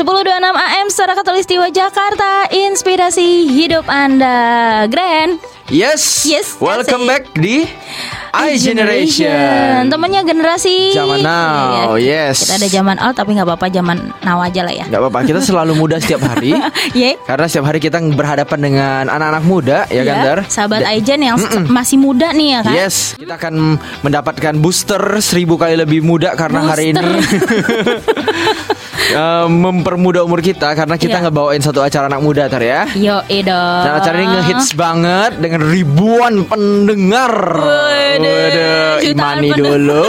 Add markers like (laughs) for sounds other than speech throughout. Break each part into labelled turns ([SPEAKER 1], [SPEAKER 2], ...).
[SPEAKER 1] 10.26 AM secara Katulistiwa Jakarta Inspirasi hidup Anda. Grand.
[SPEAKER 2] Yes.
[SPEAKER 1] Yes,
[SPEAKER 2] Welcome back di iGeneration.
[SPEAKER 1] Temennya generasi.
[SPEAKER 2] Zaman now,
[SPEAKER 1] Iya,
[SPEAKER 2] yes.
[SPEAKER 1] Kita ada zaman old tapi nggak apa-apa zaman now aja lah ya.
[SPEAKER 2] Gak apa-apa, kita selalu muda (laughs) setiap hari.
[SPEAKER 1] Ye.
[SPEAKER 2] Karena setiap hari kita berhadapan dengan anak-anak muda, ya kan, Dar?
[SPEAKER 1] Iya, Sahabat
[SPEAKER 2] Da-
[SPEAKER 1] Aijen yang masih muda nih ya kan?
[SPEAKER 2] Yes, kita akan mendapatkan booster seribu kali lebih muda karena hari ini (laughs) eh, mempermudah umur kita karena kita
[SPEAKER 1] Iya.
[SPEAKER 2] ngebawain satu acara anak muda, Tar ya.
[SPEAKER 1] Yo dong
[SPEAKER 2] Dan acara ini ngehits banget dengan ribuan pendengar.
[SPEAKER 1] Waduh, jutaan
[SPEAKER 2] imani
[SPEAKER 1] pendengar.
[SPEAKER 2] dulu.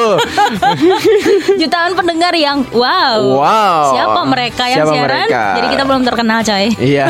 [SPEAKER 2] (laughs)
[SPEAKER 1] Jutaan pendengar yang wow
[SPEAKER 2] Wow.
[SPEAKER 1] Siapa mereka yang
[SPEAKER 2] Siapa
[SPEAKER 1] siaran
[SPEAKER 2] mereka?
[SPEAKER 1] Jadi kita belum terkenal coy
[SPEAKER 2] Iya.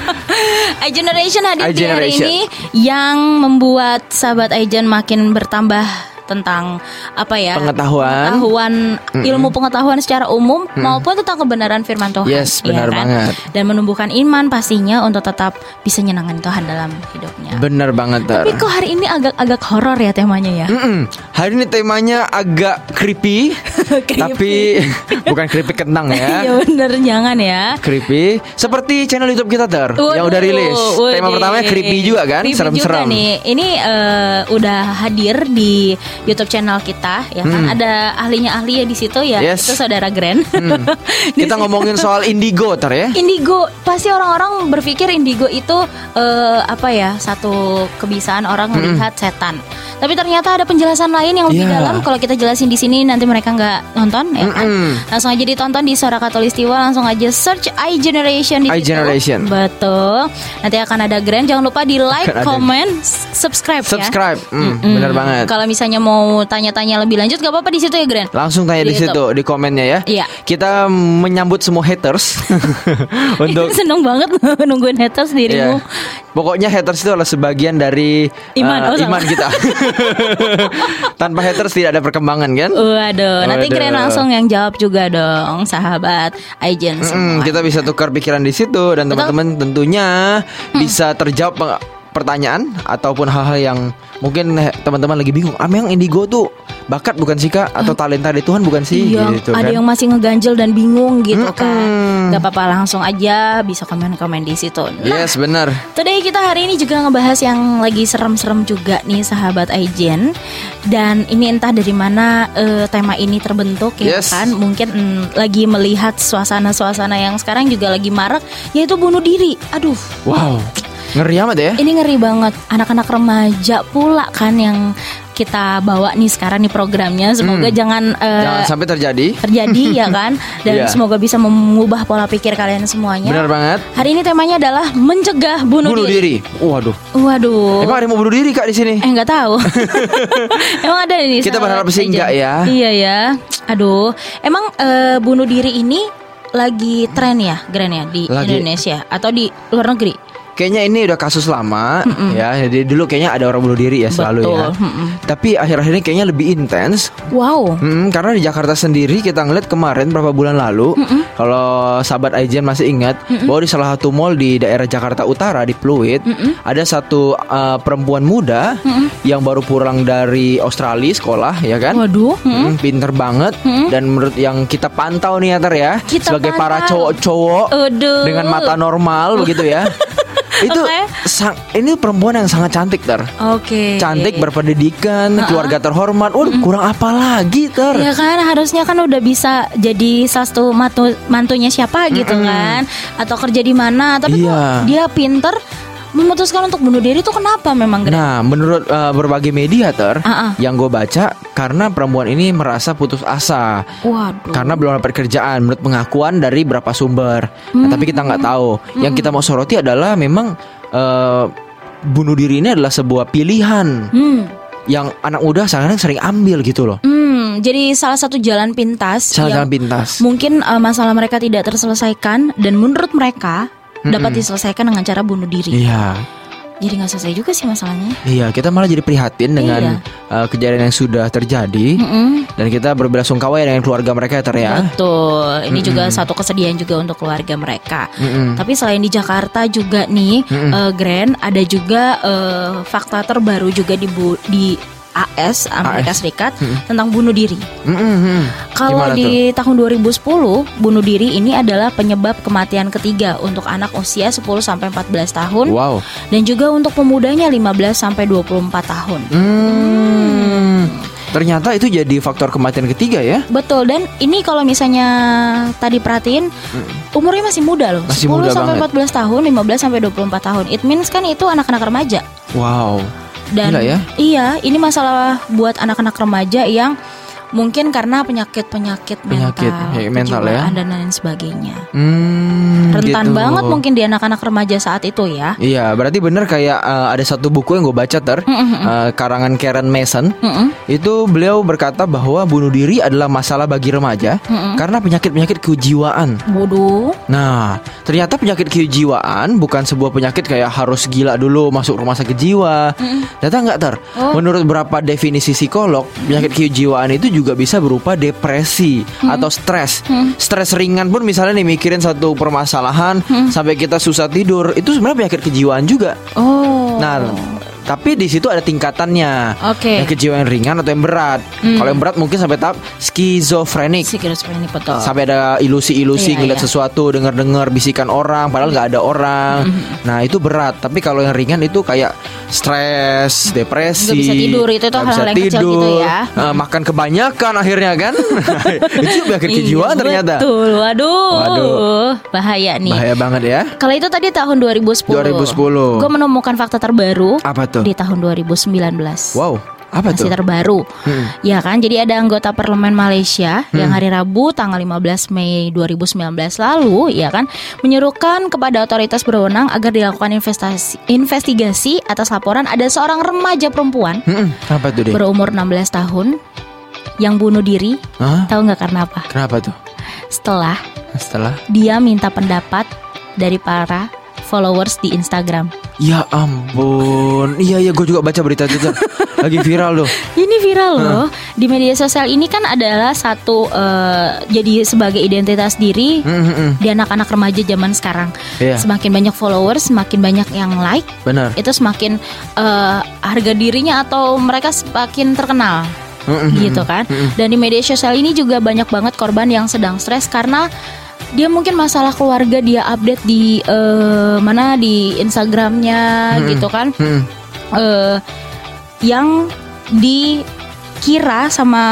[SPEAKER 2] (laughs)
[SPEAKER 1] iGeneration hadir di hari ini yang membuat sahabat iGen makin bertambah tentang apa ya
[SPEAKER 2] Pengetahuan.
[SPEAKER 1] pengetahuan, ilmu pengetahuan secara umum maupun tentang kebenaran firman Tuhan
[SPEAKER 2] Yes,
[SPEAKER 1] ya
[SPEAKER 2] benar
[SPEAKER 1] kan?
[SPEAKER 2] banget.
[SPEAKER 1] dan menumbuhkan iman pastinya untuk tetap bisa nyenangin Tuhan dalam hidupnya
[SPEAKER 2] Bener banget, Tar.
[SPEAKER 1] tapi kok hari ini agak-agak horor ya temanya ya
[SPEAKER 2] Mm-mm. Hari ini temanya agak creepy, (laughs)
[SPEAKER 1] Creepy.
[SPEAKER 2] tapi (laughs) bukan creepy kentang
[SPEAKER 1] ya (laughs)
[SPEAKER 2] ya.
[SPEAKER 1] bener jangan ya
[SPEAKER 2] Creepy seperti channel YouTube kita Dar yang udah
[SPEAKER 1] Waduh,
[SPEAKER 2] rilis. Tema
[SPEAKER 1] waduh.
[SPEAKER 2] pertamanya creepy juga kan, serem-serem.
[SPEAKER 1] nih. Ini eh, udah hadir di YouTube channel kita ya kan. Ada ahlinya ahli ya di situ ya.
[SPEAKER 2] Hmm. Yes.
[SPEAKER 1] Itu saudara Grand. (laughs) Di
[SPEAKER 2] Kita
[SPEAKER 1] situ-
[SPEAKER 2] ngomongin soal indigo Tar ya.
[SPEAKER 1] Indigo pasti orang-orang berpikir indigo itu eh, apa ya satu kebiasaan orang melihat setan. Tapi ternyata ada penjelasan lain yang lebih
[SPEAKER 2] Iya.
[SPEAKER 1] dalam. Kalau kita jelasin di sini nanti mereka nggak nonton ya kan.
[SPEAKER 2] Mm-mm.
[SPEAKER 1] Langsung aja ditonton di Suara Katulistiwa. Langsung aja search iGeneration di situ.
[SPEAKER 2] iGeneration.
[SPEAKER 1] Betul. Nanti akan ada Grand. Jangan lupa di like,
[SPEAKER 2] Akan
[SPEAKER 1] comment, subscribe, ya.
[SPEAKER 2] Subscribe, Mm,
[SPEAKER 1] Mm-mm.
[SPEAKER 2] bener banget.
[SPEAKER 1] Kalau misalnya mau tanya-tanya lebih lanjut, gak apa-apa di situ ya Grand.
[SPEAKER 2] Langsung tanya
[SPEAKER 1] Di
[SPEAKER 2] di situ di komennya ya.
[SPEAKER 1] Iya.
[SPEAKER 2] Kita menyambut semua haters (laughs) (laughs) untuk
[SPEAKER 1] Seneng banget (laughs) nungguin haters dirimu.
[SPEAKER 2] Iya. Pokoknya haters itu adalah sebagian dari
[SPEAKER 1] Iman,
[SPEAKER 2] uh,
[SPEAKER 1] oh,
[SPEAKER 2] iman kita. (laughs) Tanpa haters tidak ada perkembangan kan?
[SPEAKER 1] Waduh, nanti
[SPEAKER 2] Waduh.
[SPEAKER 1] Grand langsung yang jawab juga dong, sahabat
[SPEAKER 2] Mm,
[SPEAKER 1] semua.
[SPEAKER 2] kita bisa tukar pikiran di situ dan teman-teman tentunya
[SPEAKER 1] Hmm.
[SPEAKER 2] bisa terjawab peng- pertanyaan ataupun hal-hal yang mungkin teman-teman lagi bingung. Ah, memang indigo tuh bakat bukan sih kak atau talenta dari Tuhan bukan sih?
[SPEAKER 1] Iya,
[SPEAKER 2] gitu
[SPEAKER 1] ada
[SPEAKER 2] kan?
[SPEAKER 1] yang masih ngeganjel dan bingung gitu
[SPEAKER 2] Mm-mm.
[SPEAKER 1] kan. Gak apa-apa langsung aja bisa komen-komen di situ. Nah,
[SPEAKER 2] Yes benar.
[SPEAKER 1] Today kita hari ini juga ngebahas yang lagi serem-serem juga nih sahabat Aijen Dan ini entah dari mana eh, tema ini terbentuk ya
[SPEAKER 2] Yes.
[SPEAKER 1] kan Mungkin mm, lagi melihat suasana-suasana yang sekarang juga lagi marak Yaitu bunuh diri Aduh
[SPEAKER 2] Wow, ngeri amat ya.
[SPEAKER 1] ini ngeri banget Anak-anak remaja pula kan yang kita bawa nih sekarang nih programnya Semoga jangan, eh,
[SPEAKER 2] Hmm. Jangan sampai terjadi.
[SPEAKER 1] terjadi ya (laughs) kan Dan
[SPEAKER 2] Iya.
[SPEAKER 1] semoga bisa mengubah pola pikir kalian semuanya
[SPEAKER 2] Benar banget.
[SPEAKER 1] Hari ini temanya adalah mencegah bunuh,
[SPEAKER 2] Bunuh diri. Waduh.
[SPEAKER 1] Waduh.
[SPEAKER 2] Emang ada yang mau bunuh diri kak di sini?
[SPEAKER 1] Eh nggak tahu. (laughs) emang ada nih.
[SPEAKER 2] Kita berharap sih enggak ya.
[SPEAKER 1] Iya ya. Aduh. Emang eh, bunuh diri ini lagi tren ya, Grand ya di
[SPEAKER 2] Lagi.
[SPEAKER 1] Indonesia atau di luar negeri?
[SPEAKER 2] Kayaknya ini udah kasus lama ya. Jadi dulu kayaknya ada orang bunuh diri ya selalu
[SPEAKER 1] Betul,
[SPEAKER 2] ya.
[SPEAKER 1] mm-mm.
[SPEAKER 2] Tapi akhir-akhir ini kayaknya lebih intens.
[SPEAKER 1] Wow.
[SPEAKER 2] Mm, karena di Jakarta sendiri kita ngeliat kemarin beberapa bulan lalu, kalau sahabat Aijen masih ingat bahwa di salah satu mall di daerah Jakarta Utara di Pluit ada satu uh, perempuan muda yang baru pulang dari Australia sekolah ya kan.
[SPEAKER 1] Waduh.
[SPEAKER 2] Mm, pinter banget dan menurut yang kita pantau nih ya Tar ya
[SPEAKER 1] Kita
[SPEAKER 2] sebagai para
[SPEAKER 1] pantau.
[SPEAKER 2] cowok-cowok
[SPEAKER 1] Aduh.
[SPEAKER 2] dengan mata normal begitu ya. (laughs) (laughs) Itu
[SPEAKER 1] Oke.
[SPEAKER 2] sang- ini perempuan yang sangat cantik Tar.
[SPEAKER 1] Oke.
[SPEAKER 2] Cantik, berpendidikan, keluarga terhormat. Waduh, kurang apa lagi Tar?
[SPEAKER 1] Ya kan harusnya kan udah bisa jadi salah satu mantu, mantunya siapa gitu kan atau kerja di mana tapi kok
[SPEAKER 2] Iya.
[SPEAKER 1] dia pinter memutuskan untuk bunuh diri itu kenapa memang?
[SPEAKER 2] Nah, menurut uh, berbagai media ter,
[SPEAKER 1] Ah, ah.
[SPEAKER 2] yang gue baca, karena perempuan ini merasa putus asa,
[SPEAKER 1] Waduh.
[SPEAKER 2] karena belum dapat kerjaan, menurut pengakuan dari beberapa sumber. Nah, tapi kita nggak tahu. Yang kita mau soroti adalah memang uh, bunuh diri ini adalah sebuah pilihan
[SPEAKER 1] Hmm.
[SPEAKER 2] yang anak muda sekarang sering ambil gitu loh.
[SPEAKER 1] Hmm, jadi salah satu jalan pintas
[SPEAKER 2] Salah
[SPEAKER 1] yang
[SPEAKER 2] jalan pintas.
[SPEAKER 1] mungkin uh, masalah mereka tidak terselesaikan dan menurut mereka dapat diselesaikan dengan cara bunuh diri.
[SPEAKER 2] Iya.
[SPEAKER 1] Jadi nggak selesai juga sih masalahnya.
[SPEAKER 2] Iya, kita malah jadi prihatin dengan
[SPEAKER 1] Iya.
[SPEAKER 2] uh, kejadian yang sudah terjadi
[SPEAKER 1] Mm-mm.
[SPEAKER 2] dan kita berbelasungkawa ya dengan keluarga mereka ya, Ter ya.
[SPEAKER 1] Betul. Ini juga satu kesedihan juga untuk keluarga mereka.
[SPEAKER 2] Mm-mm.
[SPEAKER 1] Tapi selain di Jakarta juga nih, eh, Grand ada juga eh, fakta terbaru juga di bu- di AS Amerika
[SPEAKER 2] AS.
[SPEAKER 1] Serikat tentang bunuh diri.
[SPEAKER 2] Mm, mm, mm.
[SPEAKER 1] Kalau
[SPEAKER 2] Gimana
[SPEAKER 1] di tahun 2010, bunuh diri ini adalah penyebab kematian ketiga untuk anak usia 10 sampai 14 tahun
[SPEAKER 2] Wow.
[SPEAKER 1] dan juga untuk pemudanya 15 sampai 24 tahun.
[SPEAKER 2] Hmm. Ternyata itu jadi faktor kematian ketiga ya?
[SPEAKER 1] Betul dan ini kalau misalnya tadi perhatiin umurnya masih muda loh.
[SPEAKER 2] Masih
[SPEAKER 1] 10
[SPEAKER 2] muda
[SPEAKER 1] sampai
[SPEAKER 2] banget.
[SPEAKER 1] 14 tahun, 15 sampai 24 tahun. It means kan itu anak-anak remaja.
[SPEAKER 2] Wow.
[SPEAKER 1] Dan
[SPEAKER 2] Gila ya?
[SPEAKER 1] iya, ini masalah buat anak-anak remaja yang mungkin karena penyakit-penyakit
[SPEAKER 2] Penyakit,
[SPEAKER 1] mental,
[SPEAKER 2] penyakit mental ya?
[SPEAKER 1] dan lain sebagainya.
[SPEAKER 2] Hmm,
[SPEAKER 1] Rentan
[SPEAKER 2] gitu.
[SPEAKER 1] banget mungkin di anak-anak remaja saat itu ya.
[SPEAKER 2] Iya, berarti bener kayak eh, ada satu buku yang gue baca ter, eh, karangan Karen Mason. Itu beliau berkata bahwa bunuh diri adalah masalah bagi remaja karena penyakit-penyakit kejiwaan.
[SPEAKER 1] Bodoh.
[SPEAKER 2] Nah, ternyata penyakit kejiwaan bukan sebuah penyakit kayak harus gila dulu masuk rumah sakit jiwa. Ternyata enggak ter.
[SPEAKER 1] Oh.
[SPEAKER 2] Menurut beberapa definisi psikolog, penyakit kejiwaan itu juga bisa berupa depresi atau stres. Stres ringan pun misalnya nih mikirin satu permasalahan sampai kita susah tidur, itu sebenarnya penyakit kejiwaan juga.
[SPEAKER 1] Oh.
[SPEAKER 2] Nah, tapi di situ ada tingkatannya.
[SPEAKER 1] Oke.
[SPEAKER 2] Yang kejiwaan yang ringan atau yang berat. Kalau yang berat mungkin sampai tahap skizofrenik.
[SPEAKER 1] Schizophrenia betul.
[SPEAKER 2] Sampai ada ilusi-ilusi
[SPEAKER 1] Iya,
[SPEAKER 2] ngeliat
[SPEAKER 1] iya.
[SPEAKER 2] sesuatu, dengar-dengar bisikan orang, padahal nggak ada orang. Nah itu berat. Tapi kalau yang ringan itu kayak stres, depresi,
[SPEAKER 1] Nggak bisa tidur, itu tuh hal-hal
[SPEAKER 2] bisa
[SPEAKER 1] yang kecil gitu
[SPEAKER 2] tidur,
[SPEAKER 1] ya.
[SPEAKER 2] eh, makan kebanyakan akhirnya kan. (laughs) itu penyakit
[SPEAKER 1] Iya,
[SPEAKER 2] kejiwaan ternyata.
[SPEAKER 1] Betul. Waduh.
[SPEAKER 2] Waduh.
[SPEAKER 1] Bahaya nih.
[SPEAKER 2] Bahaya banget ya.
[SPEAKER 1] Kalau itu tadi tahun 2010.
[SPEAKER 2] 2010.
[SPEAKER 1] Gue menemukan fakta terbaru
[SPEAKER 2] Apa tuh?
[SPEAKER 1] Di tahun 2019.
[SPEAKER 2] Wow, apa
[SPEAKER 1] Masih
[SPEAKER 2] tuh?
[SPEAKER 1] terbaru.
[SPEAKER 2] Hmm.
[SPEAKER 1] Ya kan, jadi ada anggota parlemen Malaysia yang hari Rabu tanggal 15 Mei 2019 lalu ya kan menyerukan kepada otoritas berwenang agar dilakukan investasi investigasi atas laporan ada seorang remaja perempuan
[SPEAKER 2] Hmm, apa tuh deh?
[SPEAKER 1] berumur 16 tahun yang bunuh diri.
[SPEAKER 2] Hah?
[SPEAKER 1] Tahu nggak karena apa?
[SPEAKER 2] Kenapa tuh?
[SPEAKER 1] Setelah
[SPEAKER 2] Setelah
[SPEAKER 1] dia minta pendapat dari para followers di Instagram.
[SPEAKER 2] Ya ampun Iya iya gue juga baca berita itu tuh. (laughs) Lagi viral loh
[SPEAKER 1] Ini viral loh. Di media sosial ini kan adalah satu eh, jadi sebagai identitas diri
[SPEAKER 2] Hmm, hmm, hmm.
[SPEAKER 1] di anak-anak remaja zaman sekarang.
[SPEAKER 2] Iya
[SPEAKER 1] Semakin banyak followers, semakin banyak yang like,
[SPEAKER 2] benar
[SPEAKER 1] itu semakin eh, harga dirinya atau mereka semakin terkenal.
[SPEAKER 2] Hmm, hmm, hmm.
[SPEAKER 1] gitu kan. Dan di media sosial ini juga banyak banget korban yang sedang stres karena dia mungkin masalah keluarga dia update di eh, mana di Instagramnya gitu kan.
[SPEAKER 2] Hmm.
[SPEAKER 1] Eh, yang dikira sama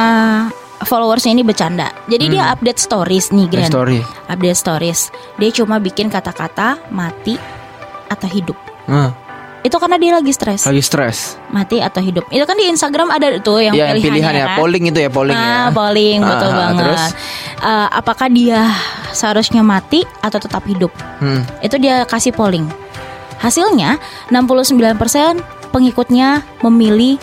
[SPEAKER 1] followersnya ini bercanda. Jadi dia update stories nih, Grand.
[SPEAKER 2] Hmm. Story
[SPEAKER 1] Update stories. Dia cuma bikin kata-kata mati atau hidup.
[SPEAKER 2] Nah,
[SPEAKER 1] Itu karena dia lagi stres.
[SPEAKER 2] Lagi stres
[SPEAKER 1] Mati atau hidup. Itu kan di Instagram ada tuh yang pilihannya
[SPEAKER 2] pilihan ya
[SPEAKER 1] kan?
[SPEAKER 2] Polling itu ya Polling ya
[SPEAKER 1] Ah, polling betul
[SPEAKER 2] Ah,
[SPEAKER 1] banget.
[SPEAKER 2] terus?
[SPEAKER 1] Eh, apakah dia seharusnya mati atau tetap hidup?
[SPEAKER 2] Hmm.
[SPEAKER 1] Itu dia kasih polling. Hasilnya 69% pengikutnya memilih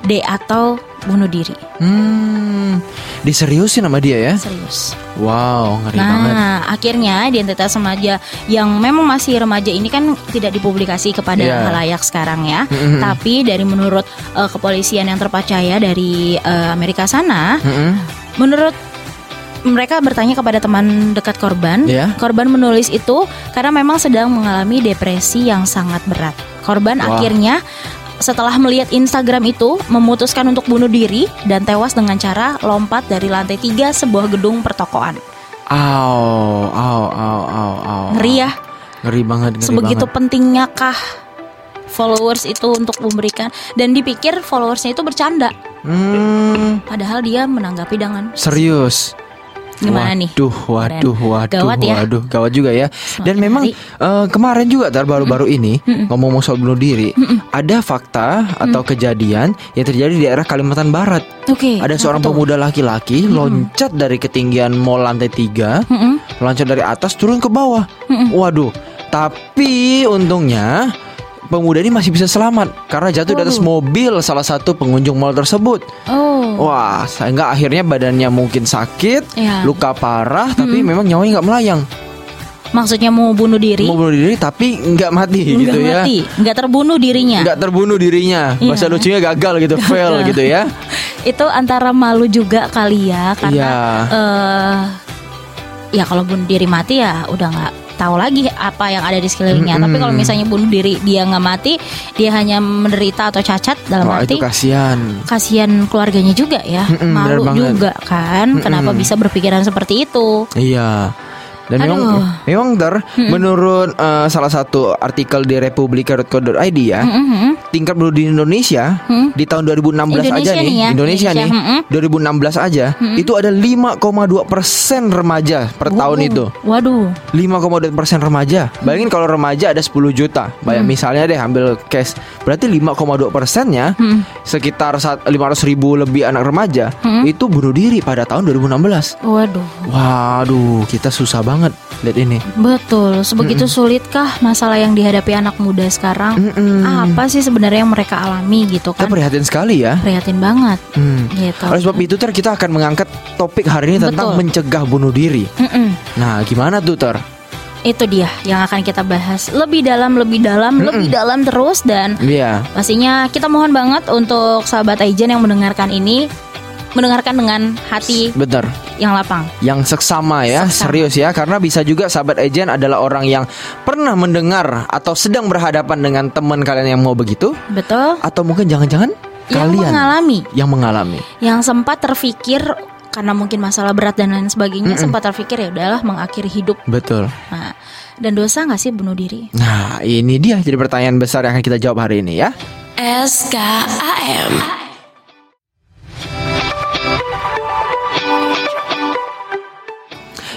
[SPEAKER 1] D atau bunuh diri.
[SPEAKER 2] Hmm, diseriusin sama dia ya?
[SPEAKER 1] Serius.
[SPEAKER 2] Wow, ngeri banget.
[SPEAKER 1] Nah, akhirnya identitas remaja yang memang masih remaja ini kan tidak dipublikasi kepada
[SPEAKER 2] Iya.
[SPEAKER 1] halayak sekarang ya.
[SPEAKER 2] Mm-mm.
[SPEAKER 1] Tapi dari menurut eh, kepolisian yang terpercaya dari eh, Amerika sana,
[SPEAKER 2] Mm-mm.
[SPEAKER 1] menurut mereka bertanya kepada teman dekat korban,
[SPEAKER 2] Iya.
[SPEAKER 1] korban menulis itu karena memang sedang mengalami depresi yang sangat berat. Korban
[SPEAKER 2] Wah.
[SPEAKER 1] akhirnya setelah melihat Instagram itu memutuskan untuk bunuh diri dan tewas dengan cara lompat dari lantai tiga sebuah gedung pertokoan.
[SPEAKER 2] Au, au, au, au, au.
[SPEAKER 1] Ngeri ya,
[SPEAKER 2] Ngeri banget, ngeri
[SPEAKER 1] sebegitu
[SPEAKER 2] banget.
[SPEAKER 1] pentingnya kah followers itu untuk memberikan dan dipikir followersnya itu bercanda,
[SPEAKER 2] Hmm,
[SPEAKER 1] padahal dia menanggapi dengan
[SPEAKER 2] serius.
[SPEAKER 1] Gimana nih?
[SPEAKER 2] Waduh, waduh, waduh,
[SPEAKER 1] Gawat ya.
[SPEAKER 2] waduh, gawat juga ya. Dan
[SPEAKER 1] Semakin
[SPEAKER 2] memang
[SPEAKER 1] hari.
[SPEAKER 2] eh, kemarin juga tar baru-baru ini ngomong soal bunuh diri, ada fakta atau kejadian yang terjadi di daerah Kalimantan Barat.
[SPEAKER 1] Oke.
[SPEAKER 2] Ada
[SPEAKER 1] kenapa
[SPEAKER 2] seorang
[SPEAKER 1] tuh?
[SPEAKER 2] pemuda laki-laki loncat dari ketinggian mall lantai 3
[SPEAKER 1] Mm-mm.
[SPEAKER 2] loncat dari atas turun ke bawah. Waduh, tapi untungnya pemuda ini masih bisa selamat karena jatuh di atas mobil salah satu pengunjung mall tersebut.
[SPEAKER 1] Oh.
[SPEAKER 2] Wah, sehingga akhirnya badannya mungkin sakit,
[SPEAKER 1] Ya.
[SPEAKER 2] luka parah, tapi memang nyawanya nggak melayang.
[SPEAKER 1] Maksudnya mau bunuh diri?
[SPEAKER 2] Mau bunuh diri tapi nggak mati
[SPEAKER 1] Nggak
[SPEAKER 2] gitu ya.
[SPEAKER 1] mati, nggak terbunuh dirinya.
[SPEAKER 2] Nggak terbunuh dirinya. Bahasa
[SPEAKER 1] Iya.
[SPEAKER 2] lucunya gagal gitu, fail gitu ya. (laughs)
[SPEAKER 1] Itu antara malu juga kali ya karena
[SPEAKER 2] Iya.
[SPEAKER 1] eh ya kalau bunuh diri mati ya udah nggak tahu lagi apa yang ada di sekelilingnya. Tapi kalau misalnya bunuh diri dia nggak mati, dia hanya menderita atau cacat dalam
[SPEAKER 2] Wah
[SPEAKER 1] arti
[SPEAKER 2] kasihan.
[SPEAKER 1] kasihan keluarganya juga ya,
[SPEAKER 2] Mm-mm, bener
[SPEAKER 1] malu juga kan. Kenapa bisa berpikiran seperti itu?
[SPEAKER 2] Iya. Dan memang memang ter menurut eh, salah satu artikel di republika.co.id ya,
[SPEAKER 1] Mhm.
[SPEAKER 2] tingkat bunuh diri Indonesia di tahun 2016 aja
[SPEAKER 1] Indonesia
[SPEAKER 2] nih,
[SPEAKER 1] nih ya,
[SPEAKER 2] Indonesia,
[SPEAKER 1] Indonesia,
[SPEAKER 2] nih,
[SPEAKER 1] mm-mm.
[SPEAKER 2] 2016 aja itu ada 5,2 persen remaja per tahun
[SPEAKER 1] Waduh.
[SPEAKER 2] itu.
[SPEAKER 1] Waduh.
[SPEAKER 2] 5,2 persen remaja. Bayangin kalau remaja ada 10 juta. Bayang misalnya deh ambil cash. Berarti 5,2 persennya sekitar saat 500 ribu lebih anak remaja itu bunuh diri pada tahun 2016.
[SPEAKER 1] Waduh.
[SPEAKER 2] Waduh, kita susah banget lihat ini.
[SPEAKER 1] Betul, sebegitu sulitkah masalah yang dihadapi anak muda sekarang?
[SPEAKER 2] Mm-mm.
[SPEAKER 1] Apa sih sebenarnya yang mereka alami gitu
[SPEAKER 2] Kita
[SPEAKER 1] kan?
[SPEAKER 2] prihatin sekali ya.
[SPEAKER 1] Prihatin banget.
[SPEAKER 2] Hmm.
[SPEAKER 1] Gitu.
[SPEAKER 2] Oleh sebab itu ter kita akan mengangkat topik hari ini tentang
[SPEAKER 1] Betul.
[SPEAKER 2] mencegah bunuh diri.
[SPEAKER 1] Mm-mm.
[SPEAKER 2] Nah, gimana tuh ter?
[SPEAKER 1] Itu dia yang akan kita bahas lebih dalam, lebih dalam, lebih dalam terus dan
[SPEAKER 2] Iya.
[SPEAKER 1] pastinya kita mohon banget untuk sahabat Aijen yang mendengarkan ini mendengarkan dengan hati
[SPEAKER 2] Bener.
[SPEAKER 1] yang lapang.
[SPEAKER 2] Yang seksama ya,
[SPEAKER 1] Seksama.
[SPEAKER 2] serius ya, karena bisa juga sahabat agent adalah orang yang pernah mendengar atau sedang berhadapan dengan teman kalian yang mau begitu,
[SPEAKER 1] Betul?
[SPEAKER 2] atau mungkin jangan-jangan
[SPEAKER 1] Yang
[SPEAKER 2] kalian
[SPEAKER 1] mengalami,
[SPEAKER 2] yang mengalami.
[SPEAKER 1] yang sempat terfikir karena mungkin masalah berat dan lain sebagainya sempat terfikir ya udahlah mengakhiri hidup.
[SPEAKER 2] Betul.
[SPEAKER 1] Nah, dan dosa nggak sih bunuh diri?
[SPEAKER 2] Nah, ini dia jadi pertanyaan besar yang akan kita jawab hari ini ya.
[SPEAKER 3] SKAM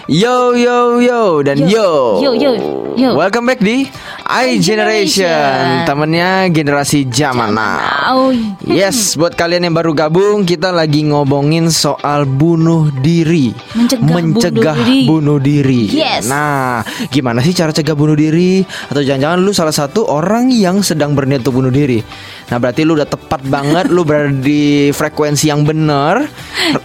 [SPEAKER 2] Yo yo yo dan yo.
[SPEAKER 1] Yo, yo, yo.
[SPEAKER 2] Welcome back di I Generation,
[SPEAKER 1] Generation.
[SPEAKER 2] temennya generasi zaman now.
[SPEAKER 1] Oh,
[SPEAKER 2] Yes, buat kalian yang baru gabung, kita lagi ngomongin soal bunuh diri,
[SPEAKER 1] Mencegah bunuh diri.
[SPEAKER 2] bunuh diri.
[SPEAKER 1] Yes.
[SPEAKER 2] Nah, gimana sih cara cegah bunuh diri? Atau jangan-jangan lu salah satu orang yang sedang berniat untuk bunuh diri? Nah, berarti lu udah tepat banget, lu berada di frekuensi yang benar.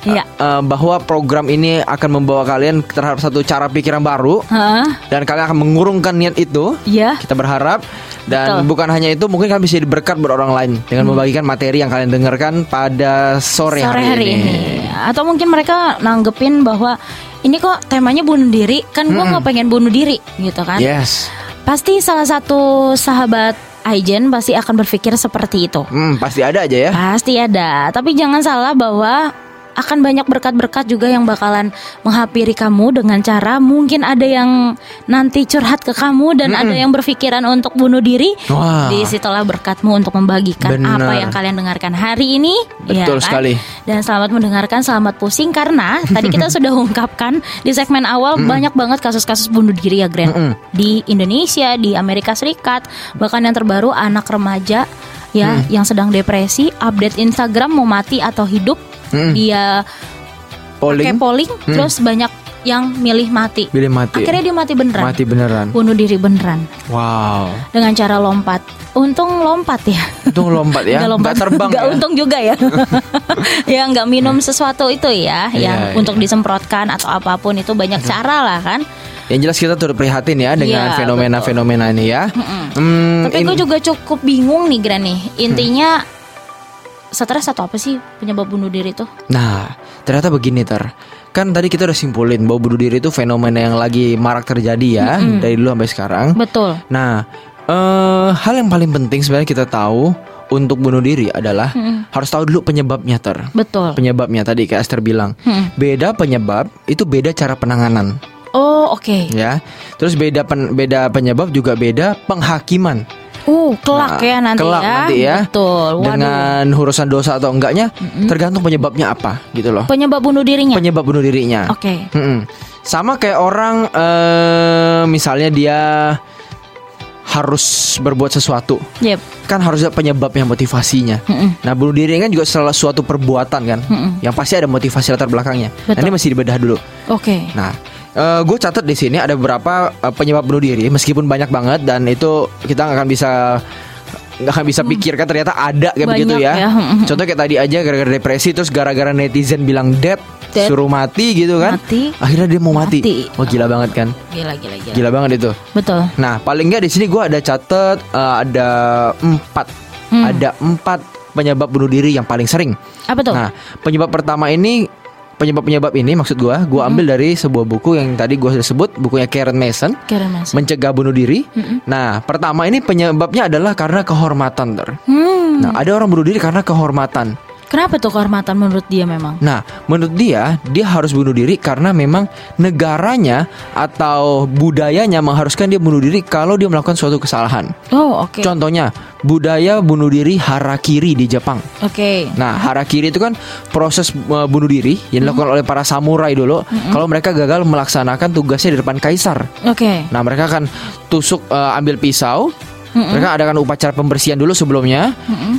[SPEAKER 1] Iya.
[SPEAKER 2] Eh, bahwa program ini akan membawa kalian terhadap satu cara pikiran baru
[SPEAKER 1] Hah?
[SPEAKER 2] dan kalian akan mengurungkan niat itu.
[SPEAKER 1] Iya.
[SPEAKER 2] Kita berharap dan
[SPEAKER 1] Betul. Hmm.
[SPEAKER 2] bukan hanya itu mungkin kalian bisa berkat buat orang lain dengan membagikan materi yang kalian dengarkan pada sore,
[SPEAKER 1] Sore
[SPEAKER 2] hari, ini.
[SPEAKER 1] Atau mungkin mereka nanggepin bahwa ini kok temanya bunuh diri, kan gua nggak pengen bunuh diri gitu kan?
[SPEAKER 2] Yes.
[SPEAKER 1] Pasti salah satu sahabat Aijen pasti akan berpikir seperti itu.
[SPEAKER 2] Hmm, pasti ada aja ya.
[SPEAKER 1] Pasti ada, tapi jangan salah bahwa akan banyak berkat-berkat juga yang bakalan menghampiri kamu dengan cara mungkin ada yang nanti curhat ke kamu dan ada yang berpikiran untuk bunuh diri.
[SPEAKER 2] Wah.
[SPEAKER 1] Di situlah berkatmu untuk membagikan
[SPEAKER 2] Benar.
[SPEAKER 1] apa yang kalian dengarkan hari ini. ya
[SPEAKER 2] Betul
[SPEAKER 1] kan?
[SPEAKER 2] sekali.
[SPEAKER 1] Dan selamat mendengarkan, selamat pusing karena (laughs) tadi kita sudah ungkapkan di segmen awal banyak banget kasus-kasus bunuh diri ya, Grand. Di Indonesia, di Amerika Serikat, bahkan yang terbaru anak remaja ya yang sedang depresi, update Instagram mau mati atau hidup, dia pakai
[SPEAKER 2] Polling
[SPEAKER 1] polling, terus banyak yang milih mati.
[SPEAKER 2] pilih mati.
[SPEAKER 1] Akhirnya dia mati beneran.
[SPEAKER 2] mati beneran.
[SPEAKER 1] Bunuh diri beneran
[SPEAKER 2] Wow.
[SPEAKER 1] dengan cara lompat. Untung lompat ya.
[SPEAKER 2] Itu lompat ya. (laughs)
[SPEAKER 1] Nggak lompat
[SPEAKER 2] terbang
[SPEAKER 1] Nggak
[SPEAKER 2] ya.
[SPEAKER 1] untung juga ya (laughs) Ya nggak minum sesuatu itu ya Yang
[SPEAKER 2] Iya,
[SPEAKER 1] untuk
[SPEAKER 2] iya.
[SPEAKER 1] disemprotkan Atau apa pun itu banyak cara lah kan
[SPEAKER 2] Yang jelas kita turut prihatin ya dengan
[SPEAKER 1] Iya,
[SPEAKER 2] fenomena-fenomena ini ya. Hmm,
[SPEAKER 1] Tapi gue juga cukup bingung nih Gran nih Intinya Stres atau apa sih penyebab bunuh diri tuh
[SPEAKER 2] Nah, ternyata begini ter. Kan tadi kita udah simpulin bahwa bunuh diri itu fenomena yang lagi marak terjadi ya dari dulu sampai sekarang.
[SPEAKER 1] Betul
[SPEAKER 2] Nah, eh hal yang paling penting sebenarnya kita tahu untuk bunuh diri adalah harus tahu dulu penyebabnya ter.
[SPEAKER 1] Betul
[SPEAKER 2] Penyebabnya tadi kayak Esther bilang,
[SPEAKER 1] Mm.
[SPEAKER 2] beda penyebab itu beda cara penanganan
[SPEAKER 1] Oh oke
[SPEAKER 2] ya. Terus beda pen- beda penyebab juga beda penghakiman.
[SPEAKER 1] Uh kelak
[SPEAKER 2] Nah,
[SPEAKER 1] ya nanti
[SPEAKER 2] kelak
[SPEAKER 1] ya
[SPEAKER 2] nanti ya.
[SPEAKER 1] Betul Waduh
[SPEAKER 2] Dengan urusan dosa atau enggaknya tergantung penyebabnya apa gitu loh.
[SPEAKER 1] Penyebab bunuh dirinya
[SPEAKER 2] Penyebab bunuh dirinya.
[SPEAKER 1] Oke
[SPEAKER 2] Mm-mm. Sama kayak orang eh misalnya dia harus berbuat sesuatu,
[SPEAKER 1] Yep
[SPEAKER 2] kan harus ada penyebabnya motivasinya.
[SPEAKER 1] Mm-mm.
[SPEAKER 2] Nah bunuh diri kan juga salah suatu perbuatan kan,
[SPEAKER 1] Mm-mm.
[SPEAKER 2] yang pasti ada motivasi latar belakangnya. Nah,
[SPEAKER 1] Betul.
[SPEAKER 2] ini mesti dibedah dulu.
[SPEAKER 1] Oke
[SPEAKER 2] Nah, gue catat di sini ada beberapa eh, penyebab bunuh diri, meskipun banyak banget dan itu kita nggak akan bisa nggak akan bisa pikirkan ternyata ada kayak
[SPEAKER 1] Hmm. Banyak
[SPEAKER 2] begitu ya.
[SPEAKER 1] ya.
[SPEAKER 2] Contoh kayak tadi aja gara-gara depresi terus gara-gara netizen bilang dead,
[SPEAKER 1] Dead.
[SPEAKER 2] suruh mati gitu kan.
[SPEAKER 1] Mati.
[SPEAKER 2] Akhirnya dia mau mati.
[SPEAKER 1] Mati.
[SPEAKER 2] Wah gila banget kan.
[SPEAKER 1] Gila gila gila
[SPEAKER 2] Gila banget itu.
[SPEAKER 1] Betul
[SPEAKER 2] Nah, paling nggak di sini gue ada catet eh, ada empat,
[SPEAKER 1] Hmm.
[SPEAKER 2] ada empat penyebab bunuh diri yang paling sering.
[SPEAKER 1] Apa tuh?
[SPEAKER 2] Nah, penyebab pertama ini penyebab-penyebab ini maksud gua, gua ambil dari sebuah buku yang tadi gua sudah sebut, bukunya Karen Mason.
[SPEAKER 1] Karen Mason.
[SPEAKER 2] Mencegah bunuh diri. Nah, pertama ini penyebabnya adalah karena kehormatan, ter.
[SPEAKER 1] Hmm.
[SPEAKER 2] Nah, ada orang bunuh diri karena kehormatan.
[SPEAKER 1] Kenapa tuh kehormatan menurut dia memang?
[SPEAKER 2] Nah, menurut dia, dia harus bunuh diri karena memang negaranya atau budayanya mengharuskan dia bunuh diri kalau dia melakukan suatu kesalahan.
[SPEAKER 1] Oh, oke.
[SPEAKER 2] Contohnya, budaya bunuh diri harakiri di Jepang.
[SPEAKER 1] Oke.
[SPEAKER 2] Nah, harakiri itu kan proses uh, bunuh diri yang dilakukan oleh para samurai dulu. Kalau mereka gagal melaksanakan tugasnya di depan kaisar.
[SPEAKER 1] Oke.
[SPEAKER 2] Nah, mereka akan tusuk uh, ambil pisau. Mereka adakan upacara pembersihan dulu sebelumnya,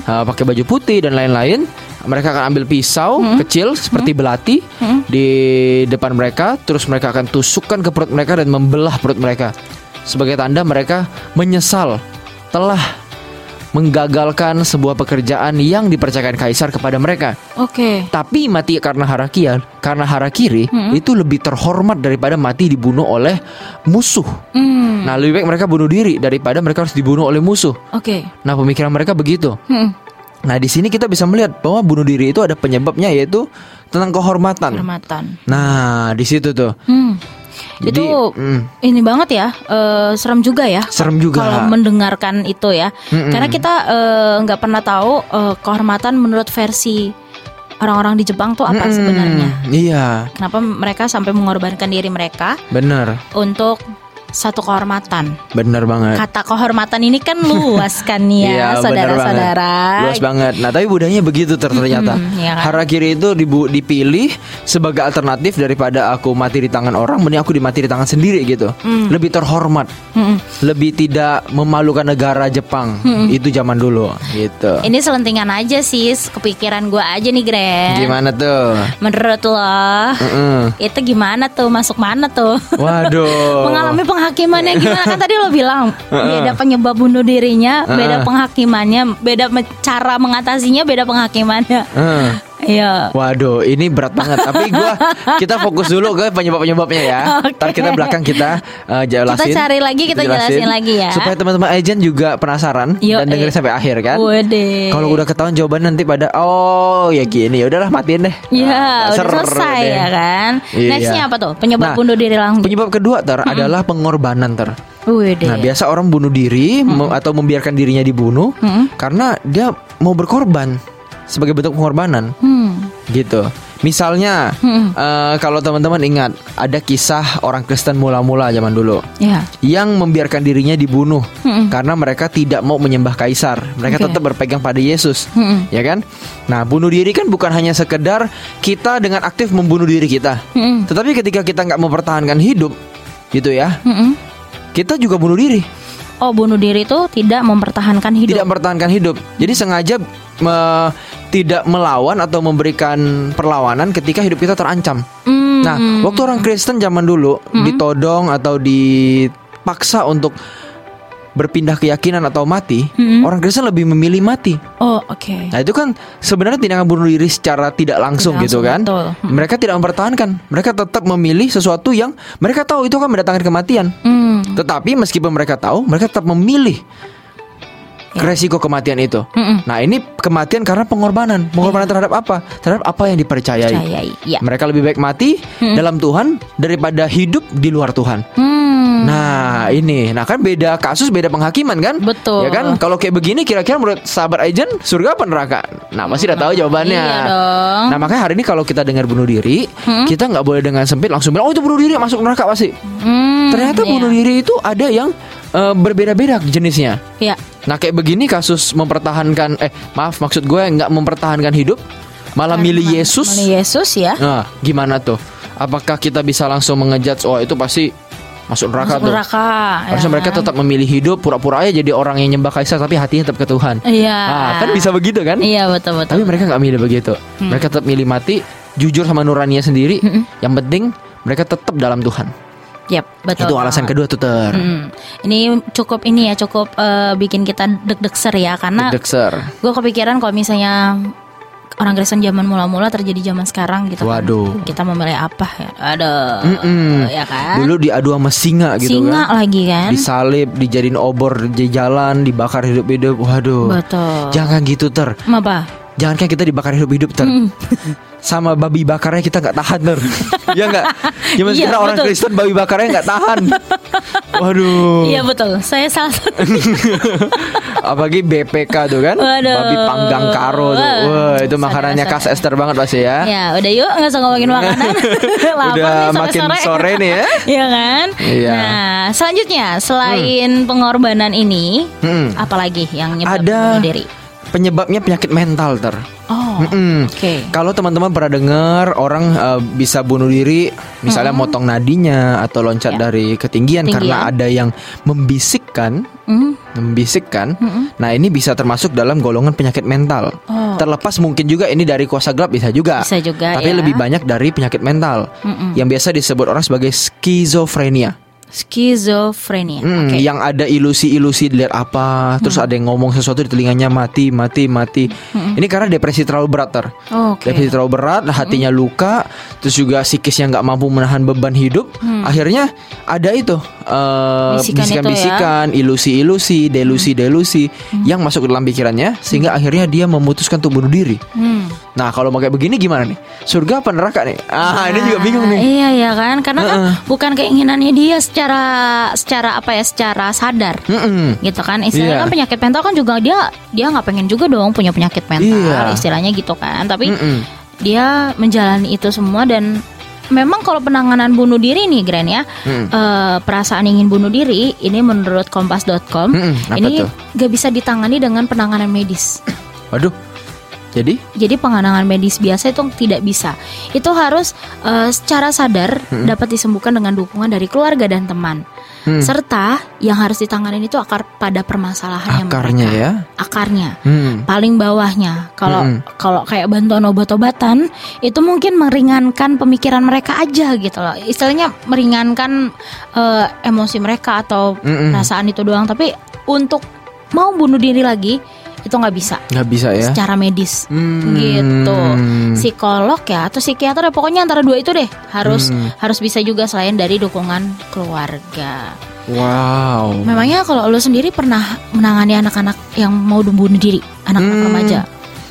[SPEAKER 2] uh, pakai baju putih dan lain-lain. Mereka akan ambil pisau kecil seperti belati di depan mereka, terus mereka akan tusukkan ke perut mereka dan membelah perut mereka sebagai tanda mereka menyesal telah menggagalkan sebuah pekerjaan yang dipercayakan kaisar kepada mereka.
[SPEAKER 1] Oke.
[SPEAKER 2] Tapi mati karena harakian, karena harakiri itu lebih terhormat daripada mati dibunuh oleh musuh.
[SPEAKER 1] Hmm.
[SPEAKER 2] Nah, lebih baik mereka bunuh diri daripada mereka harus dibunuh oleh musuh.
[SPEAKER 1] Oke.
[SPEAKER 2] Nah, pemikiran mereka begitu.
[SPEAKER 1] Hmm.
[SPEAKER 2] Nah, di sini kita bisa melihat bahwa bunuh diri itu ada penyebabnya yaitu tentang kehormatan.
[SPEAKER 1] Kehormatan.
[SPEAKER 2] Nah, di situ tuh.
[SPEAKER 1] Hmm.
[SPEAKER 2] Jadi,
[SPEAKER 1] itu
[SPEAKER 2] mm,
[SPEAKER 1] ini banget ya, eh, serem juga ya.
[SPEAKER 2] Serem juga.
[SPEAKER 1] Kalau mendengarkan itu ya,
[SPEAKER 2] Mm-mm.
[SPEAKER 1] karena kita eh, nggak pernah tahu eh, kehormatan menurut versi orang-orang di Jepang tuh apa
[SPEAKER 2] mm-mm.
[SPEAKER 1] sebenarnya.
[SPEAKER 2] Iya,
[SPEAKER 1] Kenapa mereka sampai mengorbankan diri mereka
[SPEAKER 2] benar.
[SPEAKER 1] untuk satu kehormatan.
[SPEAKER 2] Benar banget.
[SPEAKER 1] Kata kehormatan ini kan luas kan (laughs)
[SPEAKER 2] Iya,
[SPEAKER 1] ya,
[SPEAKER 2] benar
[SPEAKER 1] saudara-saudara.
[SPEAKER 2] Luas banget. Nah, tapi budayanya begitu ter- ternyata.
[SPEAKER 1] Mm-mm, iya kan?
[SPEAKER 2] Harakiri itu dibu- dipilih sebagai alternatif daripada aku mati di tangan orang, mending aku dimati di tangan sendiri gitu.
[SPEAKER 1] Mm.
[SPEAKER 2] Lebih terhormat,
[SPEAKER 1] Mm-mm.
[SPEAKER 2] lebih tidak memalukan negara Jepang. Itu zaman dulu gitu.
[SPEAKER 1] Ini selentingan aja sih, kepikiran gue aja nih Gren.
[SPEAKER 2] Gimana tuh?
[SPEAKER 1] Menurut lo,
[SPEAKER 2] Mm-mm.
[SPEAKER 1] itu gimana tuh? Masuk mana tuh?
[SPEAKER 2] Waduh. (laughs)
[SPEAKER 1] Mengalami penghakimannya gimana? Kan tadi lo bilang (laughs) beda penyebab bunuh dirinya, beda penghakimannya, beda cara mengatasinya, beda penghakimannya. Iya.
[SPEAKER 2] Waduh, ini berat banget. Tapi gua kita fokus dulu ke penyebab-penyebabnya ya.
[SPEAKER 1] Oke. (laughs)
[SPEAKER 2] Ntar kita belakang kita uh, jelasin.
[SPEAKER 1] Kita cari lagi, kita jelasin lagi ya.
[SPEAKER 2] Supaya teman-teman agent juga penasaran
[SPEAKER 1] Yo,
[SPEAKER 2] dan dengerin
[SPEAKER 1] eh.
[SPEAKER 2] sampai akhir kan.
[SPEAKER 1] Wede.
[SPEAKER 2] Kalau udah ketahuan jawaban nanti pada oh ya gini, ya udahlah matiin deh.
[SPEAKER 1] Iya,
[SPEAKER 2] Nah,
[SPEAKER 1] udah selesai
[SPEAKER 2] deh.
[SPEAKER 1] ya kan.
[SPEAKER 2] Iya.
[SPEAKER 1] Nextnya apa tuh? Penyebab
[SPEAKER 2] Nah,
[SPEAKER 1] bunuh diri langsung.
[SPEAKER 2] Penyebab kedua ter adalah pengorbanan ter.
[SPEAKER 1] Wede.
[SPEAKER 2] Nah biasa orang bunuh diri me- atau membiarkan dirinya dibunuh
[SPEAKER 1] Mm-mm.
[SPEAKER 2] karena dia mau berkorban sebagai bentuk pengorbanan.
[SPEAKER 1] Hmm.
[SPEAKER 2] gitu. Misalnya,
[SPEAKER 1] Hmm.
[SPEAKER 2] eh, kalau teman-teman ingat ada kisah orang Kristen mula-mula zaman dulu
[SPEAKER 1] Ya.
[SPEAKER 2] yang membiarkan dirinya dibunuh
[SPEAKER 1] Hmm.
[SPEAKER 2] karena mereka tidak mau menyembah kaisar. Mereka
[SPEAKER 1] Oke.
[SPEAKER 2] tetap berpegang pada Yesus,
[SPEAKER 1] Hmm.
[SPEAKER 2] ya kan? Nah, bunuh diri kan bukan hanya sekedar kita dengan aktif membunuh diri kita,
[SPEAKER 1] Hmm.
[SPEAKER 2] tetapi ketika kita nggak mempertahankan hidup, gitu ya,
[SPEAKER 1] Hmm.
[SPEAKER 2] kita juga bunuh diri.
[SPEAKER 1] Oh, bunuh diri itu tidak mempertahankan hidup.
[SPEAKER 2] tidak mempertahankan hidup. Jadi sengaja me- tidak melawan atau memberikan perlawanan ketika hidup kita terancam.
[SPEAKER 1] Hmm.
[SPEAKER 2] Nah, waktu orang Kristen zaman dulu ditodong atau dipaksa untuk berpindah keyakinan atau mati,
[SPEAKER 1] Hmm.
[SPEAKER 2] orang Kristen lebih memilih mati.
[SPEAKER 1] Oh, oke.
[SPEAKER 2] Nah, itu kan sebenarnya tindakan bunuh diri secara tidak langsung
[SPEAKER 1] Tidak
[SPEAKER 2] gitu kan.
[SPEAKER 1] betul. Hmm.
[SPEAKER 2] Mereka tidak mempertahankan. Mereka tetap memilih sesuatu yang mereka tahu itu akan mendatangkan kematian.
[SPEAKER 1] Hmm.
[SPEAKER 2] Tetapi meskipun mereka tahu, mereka tetap memilih. Resiko kematian itu.
[SPEAKER 1] Mm-mm.
[SPEAKER 2] Nah, ini kematian karena pengorbanan. Pengorbanan terhadap apa? Terhadap apa yang dipercayai.
[SPEAKER 1] Percayai. Ya.
[SPEAKER 2] Mereka lebih baik mati dalam Tuhan daripada hidup di luar Tuhan.
[SPEAKER 1] Hmm.
[SPEAKER 2] Nah, ini. Nah, kan beda kasus, beda penghakiman kan?
[SPEAKER 1] Betul.
[SPEAKER 2] Ya kan? Kalau kayak begini kira-kira menurut sahabat agent surga apa neraka? Nah, pasti udah tahu jawabannya.
[SPEAKER 1] Iya dong.
[SPEAKER 2] Nah, makanya hari ini kalau kita dengar bunuh diri, kita nggak boleh dengan sempit langsung bilang, "Oh, itu bunuh diri masuk neraka pasti."
[SPEAKER 1] Hmm,
[SPEAKER 2] Ternyata
[SPEAKER 1] iya.
[SPEAKER 2] bunuh diri itu ada yang eh, berbeda-beda jenisnya.
[SPEAKER 1] Ya.
[SPEAKER 2] Nah kayak begini kasus mempertahankan eh maaf maksud gue nggak mempertahankan hidup malah milih Yesus.
[SPEAKER 1] Milih Yesus ya.
[SPEAKER 2] Nah gimana tuh? Apakah kita bisa langsung mengejudge oh itu pasti masuk neraka
[SPEAKER 1] Masuk
[SPEAKER 2] tuh?
[SPEAKER 1] neraka. ya
[SPEAKER 2] Harusnya mereka
[SPEAKER 1] kan?
[SPEAKER 2] tetap memilih hidup pura-pura aja jadi orang yang nyembah kaisar tapi hatinya tetap ke Tuhan.
[SPEAKER 1] Iya.
[SPEAKER 2] Ah kan bisa begitu kan?
[SPEAKER 1] Iya betul betul.
[SPEAKER 2] Tapi mereka nggak milih begitu.
[SPEAKER 1] Hmm.
[SPEAKER 2] Mereka tetap milih mati jujur sama nuraninya sendiri. Yang penting mereka tetap dalam Tuhan.
[SPEAKER 1] Yap, betul.
[SPEAKER 2] Itu alasan kedua tuh ter.
[SPEAKER 1] Hmm. Ini cukup ini ya cukup eh, bikin kita deg-degser ya karena
[SPEAKER 2] Dekser.
[SPEAKER 1] gue kepikiran kalau misalnya orang Kristen zaman mula-mula terjadi zaman sekarang gitu kan.
[SPEAKER 2] Waduh.
[SPEAKER 1] Kita memilih apa ya? Ada
[SPEAKER 2] Mm-mm.
[SPEAKER 1] ya kan.
[SPEAKER 2] Dulu diadu sama singa gitu
[SPEAKER 1] Singa
[SPEAKER 2] kan.
[SPEAKER 1] lagi kan.
[SPEAKER 2] Disalib, dijadiin obor di jalan, dibakar hidup-hidup. Waduh.
[SPEAKER 1] Betul.
[SPEAKER 2] Jangan gitu ter.
[SPEAKER 1] Apa?
[SPEAKER 2] Jangan kan kita dibakar hidup-hidup ter.
[SPEAKER 1] Mm. (laughs)
[SPEAKER 2] sama babi bakarnya kita nggak tahan ter (laughs) ya nggak Zaman
[SPEAKER 1] Iya,
[SPEAKER 2] sekarang orang
[SPEAKER 1] betul.
[SPEAKER 2] Kristen babi bakarnya nggak tahan (laughs) waduh
[SPEAKER 1] Iya betul. Saya salah satu. (laughs)
[SPEAKER 2] apalagi BPK tuh kan
[SPEAKER 1] Waduh.
[SPEAKER 2] babi panggang karo tuh
[SPEAKER 1] Wah,
[SPEAKER 2] itu makanannya khas. Esther banget pasti ya
[SPEAKER 1] ya udah yuk nggak usah ngomongin makanan.
[SPEAKER 2] Udah
[SPEAKER 1] nih
[SPEAKER 2] makin
[SPEAKER 1] sore-sore.
[SPEAKER 2] sore nih ya.
[SPEAKER 1] Iya kan?
[SPEAKER 2] Iya.
[SPEAKER 1] Nah selanjutnya selain pengorbanan ini,
[SPEAKER 2] Hmm.
[SPEAKER 1] apalagi yang nyebabin
[SPEAKER 2] Ada
[SPEAKER 1] bunuh diri?
[SPEAKER 2] penyebabnya penyakit mental ter
[SPEAKER 1] Oh,
[SPEAKER 2] Mm-mm.
[SPEAKER 1] oke.
[SPEAKER 2] Kalau teman-teman pernah dengar orang eh, bisa bunuh diri, misalnya motong nadinya atau loncat
[SPEAKER 1] Ya.
[SPEAKER 2] dari ketinggian, karena
[SPEAKER 1] Ketinggian.
[SPEAKER 2] ada yang membisikkan,
[SPEAKER 1] Hmm.
[SPEAKER 2] membisikkan. Nah ini bisa termasuk dalam golongan penyakit mental.
[SPEAKER 1] Oh.
[SPEAKER 2] Terlepas mungkin juga ini dari kuasa gelap bisa juga.
[SPEAKER 1] Bisa juga,
[SPEAKER 2] Tapi
[SPEAKER 1] ya.
[SPEAKER 2] lebih banyak dari penyakit mental,
[SPEAKER 1] Mm-mm.
[SPEAKER 2] yang biasa disebut orang sebagai skizofrenia.
[SPEAKER 1] Skizofrenia.
[SPEAKER 2] Hmm,
[SPEAKER 1] Oke.
[SPEAKER 2] Yang ada ilusi-ilusi dilihat apa, terus ada yang ngomong sesuatu di telinganya mati, mati, mati. Ini karena depresi terlalu berat ter.
[SPEAKER 1] Oke.
[SPEAKER 2] Depresi terlalu berat, hatinya luka, terus juga psikisnya nggak mampu menahan beban hidup. Akhirnya ada itu eh,
[SPEAKER 1] ya.
[SPEAKER 2] bisikan-bisikan, ilusi-ilusi, delusi-delusi yang masuk ke dalam pikirannya, sehingga akhirnya dia memutuskan untuk bunuh diri.
[SPEAKER 1] Hmm.
[SPEAKER 2] Nah kalau kayak begini gimana nih? Surga apa neraka nih? Ah ini juga bingung nih.
[SPEAKER 1] Iya ya kan, karena kan bukan keinginannya dia secara secara apa ya, secara sadar.
[SPEAKER 2] Mm-mm.
[SPEAKER 1] gitu kan istilahnya
[SPEAKER 2] Iya.
[SPEAKER 1] kan penyakit mental kan juga dia dia nggak pengen juga dong punya penyakit mental
[SPEAKER 2] Iya.
[SPEAKER 1] istilahnya gitu kan tapi
[SPEAKER 2] Mm-mm.
[SPEAKER 1] dia menjalani itu semua dan memang kalau penanganan bunuh diri nih Gren ya
[SPEAKER 2] Mm.
[SPEAKER 1] eh, perasaan ingin bunuh diri ini menurut kompas.com
[SPEAKER 2] apa
[SPEAKER 1] ini
[SPEAKER 2] tuh?
[SPEAKER 1] gak bisa ditangani dengan penanganan medis
[SPEAKER 2] Waduh. Jadi?
[SPEAKER 1] jadi penanganan medis biasa itu tidak bisa itu harus eh, secara sadar dapat disembuhkan dengan dukungan dari keluarga dan teman
[SPEAKER 2] Hmm.
[SPEAKER 1] serta yang harus ditangani itu akar pada permasalahannya
[SPEAKER 2] Akarnya
[SPEAKER 1] mereka.
[SPEAKER 2] ya.
[SPEAKER 1] akarnya
[SPEAKER 2] Hmm.
[SPEAKER 1] paling bawahnya kalau
[SPEAKER 2] Mm-mm.
[SPEAKER 1] kalau kayak bantuan obat-obatan itu mungkin meringankan pemikiran mereka aja gitu loh istilahnya meringankan eh, emosi mereka atau
[SPEAKER 2] Mm-mm.
[SPEAKER 1] perasaan itu doang tapi untuk mau bunuh diri lagi itu nggak bisa
[SPEAKER 2] Nggak bisa ya?
[SPEAKER 1] secara medis
[SPEAKER 2] Hmm.
[SPEAKER 1] gitu psikolog ya atau psikiater ya pokoknya antara dua itu deh harus harus bisa juga selain dari dukungan keluarga
[SPEAKER 2] Wow.
[SPEAKER 1] memangnya kalau lo sendiri pernah menangani anak-anak yang mau bunuh diri anak-anak
[SPEAKER 2] Hmm.
[SPEAKER 1] remaja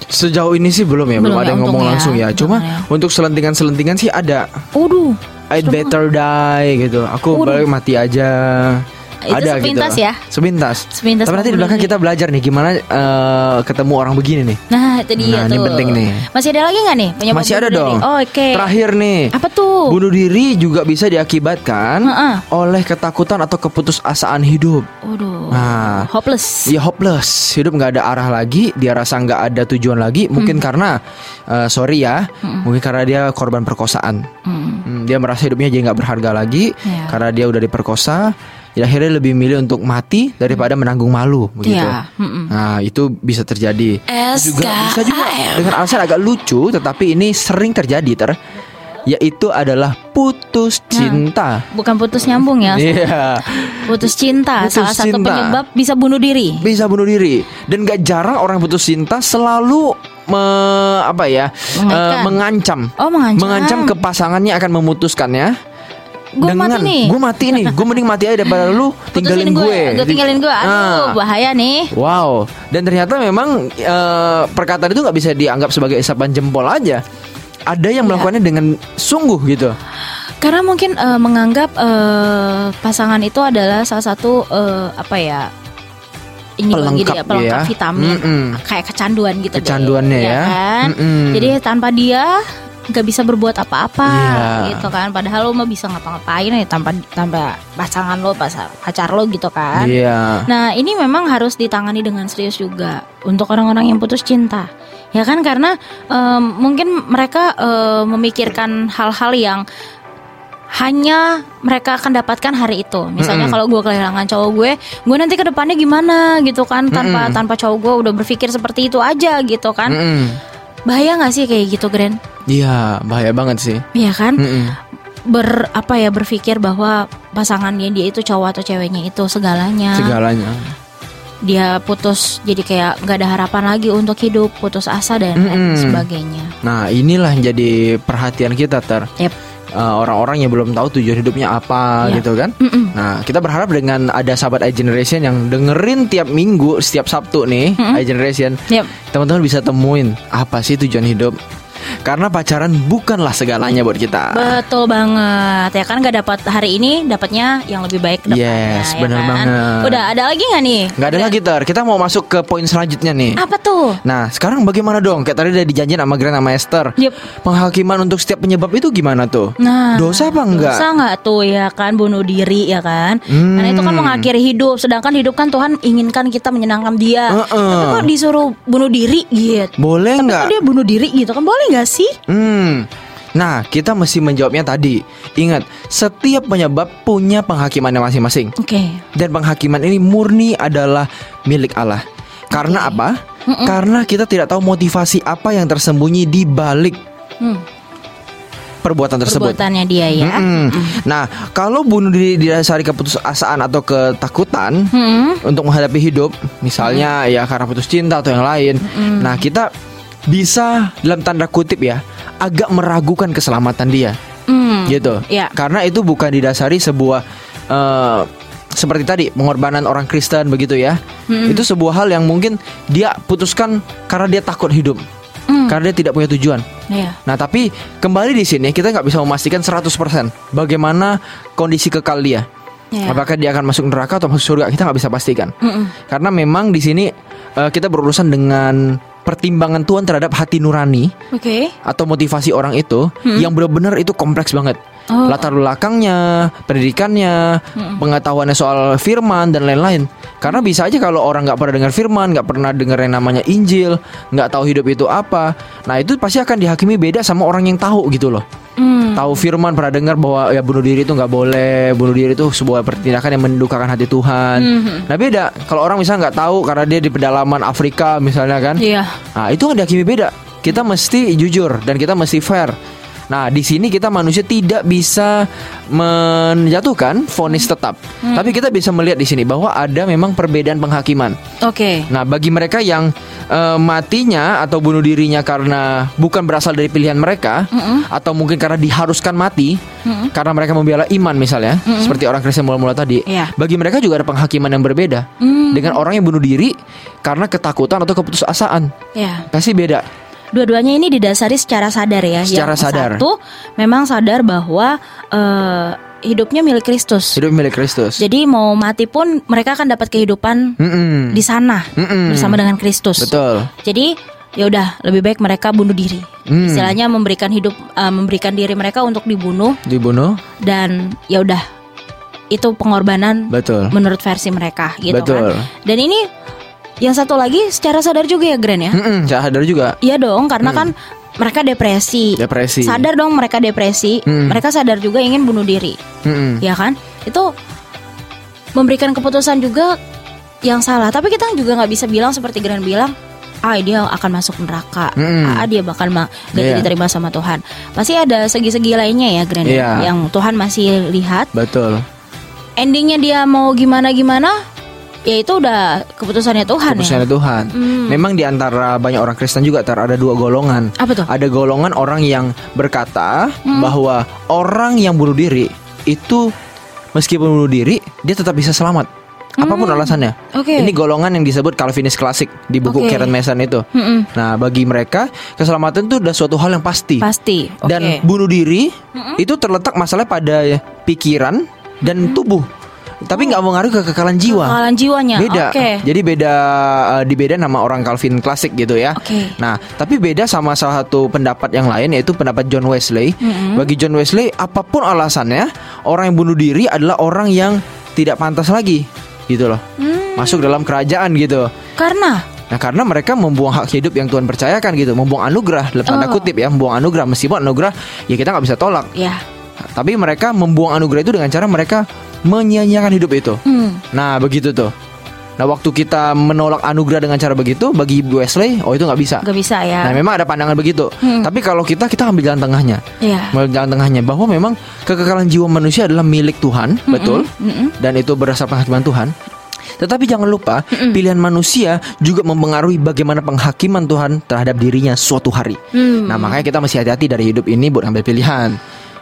[SPEAKER 2] Sejauh ini sih belum ya, belum,
[SPEAKER 1] Belum
[SPEAKER 2] ada
[SPEAKER 1] ya,
[SPEAKER 2] yang ngomong
[SPEAKER 1] ya.
[SPEAKER 2] langsung ya. Cuma
[SPEAKER 1] ya.
[SPEAKER 2] untuk selentingan-selentingan sih ada.
[SPEAKER 1] Waduh,
[SPEAKER 2] I'd better die gitu. Aku
[SPEAKER 1] Waduh.
[SPEAKER 2] balik mati aja.
[SPEAKER 1] Itu
[SPEAKER 2] ada
[SPEAKER 1] sepintas
[SPEAKER 2] gitu.
[SPEAKER 1] ya?
[SPEAKER 2] Sepintas.
[SPEAKER 1] Sepintas
[SPEAKER 2] Tapi nanti di belakang kita belajar nih gimana eh, ketemu orang begini nih.
[SPEAKER 1] Nah, itu dia
[SPEAKER 2] Nah, ini
[SPEAKER 1] tuh.
[SPEAKER 2] penting nih.
[SPEAKER 1] Masih ada lagi nggak nih penyebab
[SPEAKER 2] Masih ada dong.
[SPEAKER 1] Oh, Oke.
[SPEAKER 2] Terakhir nih.
[SPEAKER 1] Apa tuh?
[SPEAKER 2] Bunuh diri juga bisa diakibatkan
[SPEAKER 1] Heeh.
[SPEAKER 2] oleh ketakutan atau keputusasaan hidup.
[SPEAKER 1] Waduh.
[SPEAKER 2] Nah.
[SPEAKER 1] Hopeless.
[SPEAKER 2] Ya hopeless, hidup nggak ada arah lagi, dia rasa nggak ada tujuan lagi, mungkin karena eh, sorry ya, mungkin karena dia korban perkosaan.
[SPEAKER 1] Hmm.
[SPEAKER 2] Hmm, dia merasa hidupnya jadi nggak berharga lagi
[SPEAKER 1] Ya.
[SPEAKER 2] karena dia udah diperkosa. Jadi akhirnya lebih milih untuk mati daripada menanggung malu begitu.
[SPEAKER 1] Mm-mm.
[SPEAKER 2] Nah itu bisa terjadi. Juga bisa juga dengan alasan agak lucu, tetapi ini sering terjadi ter, yaitu adalah putus
[SPEAKER 1] Nah.
[SPEAKER 2] cinta.
[SPEAKER 1] Bukan putus nyambung ya.
[SPEAKER 2] Iya.
[SPEAKER 1] Putus cinta,
[SPEAKER 2] Putus
[SPEAKER 1] salah satu
[SPEAKER 2] cinta.
[SPEAKER 1] penyebab bisa bunuh diri.
[SPEAKER 2] bisa bunuh diri dan gak jarang orang putus cinta selalu me- apa ya
[SPEAKER 1] Mengaitkan.
[SPEAKER 2] eh, mengancam
[SPEAKER 1] Oh, mengancam.
[SPEAKER 2] ke pasangannya akan memutuskannya
[SPEAKER 1] Gua mati nih.
[SPEAKER 2] gue mati nih gue mending mati aja daripada lu (laughs) tinggalin
[SPEAKER 1] Putusin
[SPEAKER 2] gue
[SPEAKER 1] Gue tinggalin gue. Aduh,
[SPEAKER 2] Nah.
[SPEAKER 1] bahaya nih.
[SPEAKER 2] wow dan ternyata memang eh, perkataan itu nggak bisa dianggap sebagai isapan jempol aja ada
[SPEAKER 1] Iya.
[SPEAKER 2] yang melakukannya dengan sungguh gitu
[SPEAKER 1] Karena mungkin eh, menganggap eh, pasangan itu adalah salah satu eh, apa ya? Ini bagi
[SPEAKER 2] Pelengkap
[SPEAKER 1] dia pelengkap
[SPEAKER 2] ya.
[SPEAKER 1] vitamin,
[SPEAKER 2] Mm-mm.
[SPEAKER 1] kayak kecanduan gitu. deh,
[SPEAKER 2] Kecanduannya ya.
[SPEAKER 1] kan?
[SPEAKER 2] Mm-mm.
[SPEAKER 1] Jadi tanpa dia nggak bisa berbuat apa-apa
[SPEAKER 2] Iya.
[SPEAKER 1] gitu kan. Padahal lo mah bisa ngapa-ngapain ya tanpa tanpa pasangan lo, pacar, pacar lo gitu kan.
[SPEAKER 2] iya
[SPEAKER 1] Nah ini memang harus ditangani dengan serius juga untuk orang-orang yang putus cinta, ya kan karena em, mungkin mereka em, memikirkan hal-hal yang hanya mereka akan dapatkan hari itu. Misalnya
[SPEAKER 2] Mm-mm.
[SPEAKER 1] kalau gue kehilangan cowok gue, gue nanti ke depannya gimana gitu kan? Tanpa
[SPEAKER 2] Mm-mm.
[SPEAKER 1] tanpa cowok gue udah berpikir seperti itu aja gitu kan?
[SPEAKER 2] Mm-mm.
[SPEAKER 1] Bahaya nggak sih kayak gitu, Gren?
[SPEAKER 2] iya bahaya banget sih
[SPEAKER 1] Iya kan?
[SPEAKER 2] Mm-mm.
[SPEAKER 1] Ber apa ya berpikir bahwa pasangannya dia itu cowok atau ceweknya itu segalanya.
[SPEAKER 2] segalanya
[SPEAKER 1] dia putus jadi kayak nggak ada harapan lagi untuk hidup putus asa dan lain
[SPEAKER 2] Mm-mm.
[SPEAKER 1] sebagainya
[SPEAKER 2] Nah inilah yang jadi perhatian kita ter
[SPEAKER 1] Yep.
[SPEAKER 2] Eh, orang-orang yang belum tahu tujuan hidupnya apa
[SPEAKER 1] Iya.
[SPEAKER 2] gitu kan.
[SPEAKER 1] Mm-mm.
[SPEAKER 2] Nah kita berharap dengan ada sahabat iGeneration yang dengerin tiap minggu setiap Sabtu nih
[SPEAKER 1] Mm-mm.
[SPEAKER 2] iGeneration
[SPEAKER 1] Yep.
[SPEAKER 2] teman-teman bisa temuin apa sih tujuan hidup. Karena pacaran bukanlah segalanya buat kita.
[SPEAKER 1] Betul banget ya kan nggak dapat hari ini dapatnya yang lebih baik depannya,
[SPEAKER 2] Yes,
[SPEAKER 1] ya
[SPEAKER 2] bener
[SPEAKER 1] kan?
[SPEAKER 2] banget.
[SPEAKER 1] Udah ada lagi nggak nih?
[SPEAKER 2] Nggak ada lagi ter. Kita mau masuk ke poin selanjutnya nih.
[SPEAKER 1] Apa tuh?
[SPEAKER 2] Nah, sekarang bagaimana dong? Kayak tadi udah dijanjiin sama Grand sama Esther.
[SPEAKER 1] Yup.
[SPEAKER 2] Penghakiman untuk setiap penyebab itu gimana tuh?
[SPEAKER 1] Nah,
[SPEAKER 2] dosa apa enggak?
[SPEAKER 1] Dosa nggak tuh ya kan bunuh diri ya kan?
[SPEAKER 2] Hmm.
[SPEAKER 1] Karena itu kan mengakhiri hidup, sedangkan hidup kan Tuhan inginkan kita menyenangkan Dia.
[SPEAKER 2] Heeh.
[SPEAKER 1] Tapi kok disuruh bunuh diri gitu?
[SPEAKER 2] Boleh
[SPEAKER 1] Tapi
[SPEAKER 2] nggak?
[SPEAKER 1] dia bunuh diri gitu kan? Boleh nggak sih?
[SPEAKER 2] Hmm. Nah, kita mesti menjawabnya tadi. Ingat, setiap penyebab punya penghakimannya masing-masing.
[SPEAKER 1] Oke.
[SPEAKER 2] Dan penghakiman ini murni adalah milik Allah. Karena apa? Karena kita tidak tahu motivasi apa yang tersembunyi di balik
[SPEAKER 1] Hmm.
[SPEAKER 2] perbuatan tersebut.
[SPEAKER 1] Perbuatannya dia ya.
[SPEAKER 2] Mm-mm. Nah, kalau bunuh diri didasari keputusasaan atau ketakutan
[SPEAKER 1] Hmm.
[SPEAKER 2] untuk menghadapi hidup, misalnya ya karena putus cinta atau yang lain. Nah, kita bisa dalam tanda kutip ya, agak meragukan keselamatan dia,
[SPEAKER 1] Hmm.
[SPEAKER 2] gitu.
[SPEAKER 1] Ya.
[SPEAKER 2] Karena itu bukan didasari sebuah eh, seperti tadi pengorbanan orang Kristen begitu ya. Itu sebuah hal yang mungkin dia putuskan karena dia takut hidup.
[SPEAKER 1] Hmm.
[SPEAKER 2] Karena dia tidak punya tujuan.
[SPEAKER 1] Iya.
[SPEAKER 2] Nah tapi kembali di sini kita nggak bisa memastikan 100% bagaimana kondisi kekal dia.
[SPEAKER 1] Iya.
[SPEAKER 2] Apakah dia akan masuk neraka atau masuk surga kita nggak bisa pastikan.
[SPEAKER 1] Mm-mm.
[SPEAKER 2] Karena memang di sini eh, kita berurusan dengan pertimbangan Tuhan terhadap hati nurani
[SPEAKER 1] Oke.
[SPEAKER 2] atau motivasi orang itu yang benar-benar itu kompleks banget.
[SPEAKER 1] Oh.
[SPEAKER 2] Latar belakangnya, pendidikannya, pengetahuannya soal firman dan lain-lain. Karena bisa aja kalau orang nggak pernah dengar firman, nggak pernah dengar yang namanya Injil, nggak tahu hidup itu apa, nah itu pasti akan dihakimi beda sama orang yang tahu gitu loh.
[SPEAKER 1] Hmm.
[SPEAKER 2] Tahu firman pernah dengar bahwa ya bunuh diri itu nggak boleh, bunuh diri itu sebuah pertindakan yang mendukakan hati Tuhan. Nah beda kalau orang misalnya nggak tahu karena dia di pedalaman Afrika misalnya kan,
[SPEAKER 1] Iya.
[SPEAKER 2] Nah, itu kan dihakimi beda. Kita mesti jujur dan kita mesti fair. Nah, di sini kita manusia tidak bisa menjatuhkan vonis tetap. Tapi kita bisa melihat di sini bahwa ada memang perbedaan penghakiman.
[SPEAKER 1] Oke.
[SPEAKER 2] Nah, bagi mereka yang eh, matinya atau bunuh dirinya karena bukan berasal dari pilihan mereka atau mungkin karena diharuskan mati karena mereka membela iman misalnya, seperti orang Kristen mula-mula tadi.
[SPEAKER 1] Iya.
[SPEAKER 2] Bagi mereka juga ada penghakiman yang berbeda dengan orang yang bunuh diri karena ketakutan atau keputusasaan.
[SPEAKER 1] Ya.
[SPEAKER 2] Pasti beda.
[SPEAKER 1] Dua-duanya ini didasari secara sadar ya.
[SPEAKER 2] Secara
[SPEAKER 1] Yang
[SPEAKER 2] sadar.
[SPEAKER 1] Satu memang sadar bahwa eh, hidupnya milik Kristus.
[SPEAKER 2] Hidup milik Kristus.
[SPEAKER 1] Jadi mau mati pun mereka akan dapat kehidupan
[SPEAKER 2] Mm-mm.
[SPEAKER 1] di sana
[SPEAKER 2] Mm-mm.
[SPEAKER 1] bersama dengan Kristus.
[SPEAKER 2] Betul.
[SPEAKER 1] Jadi ya udah lebih baik mereka bunuh diri.
[SPEAKER 2] Hmm.
[SPEAKER 1] Istilahnya memberikan hidup eh, memberikan diri mereka untuk dibunuh
[SPEAKER 2] Dibunuh.
[SPEAKER 1] dan ya udah itu pengorbanan
[SPEAKER 2] Betul.
[SPEAKER 1] menurut versi mereka gitu
[SPEAKER 2] Betul.
[SPEAKER 1] kan. Dan ini yang satu lagi secara sadar juga ya Gren ya.
[SPEAKER 2] Mm-mm, saya sadar juga.
[SPEAKER 1] Iya dong karena kan mereka depresi.
[SPEAKER 2] Depresi.
[SPEAKER 1] Sadar dong mereka depresi.
[SPEAKER 2] Hmm.
[SPEAKER 1] Mereka sadar juga ingin bunuh diri.
[SPEAKER 2] Mm-mm.
[SPEAKER 1] Ya kan? Itu memberikan keputusan juga yang salah. Tapi kita juga nggak bisa bilang seperti Gren bilang, ah dia akan masuk neraka,
[SPEAKER 2] Mm-mm.
[SPEAKER 1] ah dia bakal ma gak
[SPEAKER 2] Iya.
[SPEAKER 1] diterima sama Tuhan. Pasti ada segi-segi lainnya ya Gren ya,
[SPEAKER 2] Iya.
[SPEAKER 1] yang Tuhan masih lihat.
[SPEAKER 2] Betul.
[SPEAKER 1] Endingnya dia mau gimana gimana, ya itu udah keputusannya Tuhan
[SPEAKER 2] Keputusan
[SPEAKER 1] ya.
[SPEAKER 2] Tuhan.
[SPEAKER 1] Hmm.
[SPEAKER 2] Memang di antara banyak orang Kristen juga ter ada dua golongan.
[SPEAKER 1] Apa tuh?
[SPEAKER 2] Ada golongan orang yang berkata
[SPEAKER 1] Hmm.
[SPEAKER 2] bahwa orang yang bunuh diri itu meskipun bunuh diri dia tetap bisa selamat. Apa pun alasannya.
[SPEAKER 1] Hmm. Oke.
[SPEAKER 2] Ini golongan yang disebut Calvinis klasik di buku
[SPEAKER 1] Oke.
[SPEAKER 2] Karen Mason itu.
[SPEAKER 1] Mm-mm.
[SPEAKER 2] Nah, bagi mereka keselamatan itu udah suatu hal yang pasti.
[SPEAKER 1] Pasti. Oke.
[SPEAKER 2] Dan bunuh diri itu terletak masalah pada pikiran dan tubuh. Tapi nggak mengaruhi ke kekekalan jiwa.
[SPEAKER 1] Kekalahan jiwanya.
[SPEAKER 2] Beda.
[SPEAKER 1] Oke.
[SPEAKER 2] Jadi beda eh, di beda nama orang Calvin klasik gitu ya.
[SPEAKER 1] Oke.
[SPEAKER 2] Nah, tapi beda sama salah satu pendapat yang lain yaitu pendapat John Wesley. Bagi John Wesley, apa pun alasannya, orang yang bunuh diri adalah orang yang tidak pantas lagi, gitu loh.
[SPEAKER 1] Hmm.
[SPEAKER 2] Masuk dalam kerajaan gitu.
[SPEAKER 1] Karena
[SPEAKER 2] Nah, karena mereka membuang hak hidup yang Tuhan percayakan gitu, membuang anugerah dalam tanda
[SPEAKER 1] Oh.
[SPEAKER 2] kutip ya, membuang anugerah meskipun anugerah ya kita nggak bisa tolak.
[SPEAKER 1] ya.
[SPEAKER 2] Tapi mereka membuang anugerah itu dengan cara mereka menyia-nyiakan hidup itu.
[SPEAKER 1] Hmm.
[SPEAKER 2] Nah begitu tuh. Nah waktu kita menolak anugerah dengan cara begitu bagi Wesley, oh itu nggak bisa.
[SPEAKER 1] Gak bisa ya.
[SPEAKER 2] Nah memang ada pandangan begitu.
[SPEAKER 1] Hmm.
[SPEAKER 2] Tapi kalau kita kita ambil jalan tengahnya,
[SPEAKER 1] Iya.
[SPEAKER 2] ambil jalan tengahnya bahwa memang kekekalan jiwa manusia adalah milik Tuhan, betul,
[SPEAKER 1] Mm-mm.
[SPEAKER 2] dan itu berdasar penghakiman Tuhan. Tetapi jangan lupa pilihan manusia juga mempengaruhi bagaimana penghakiman Tuhan terhadap dirinya suatu hari.
[SPEAKER 1] Hmm.
[SPEAKER 2] Nah makanya kita mesti hati-hati dari hidup ini buat ambil pilihan.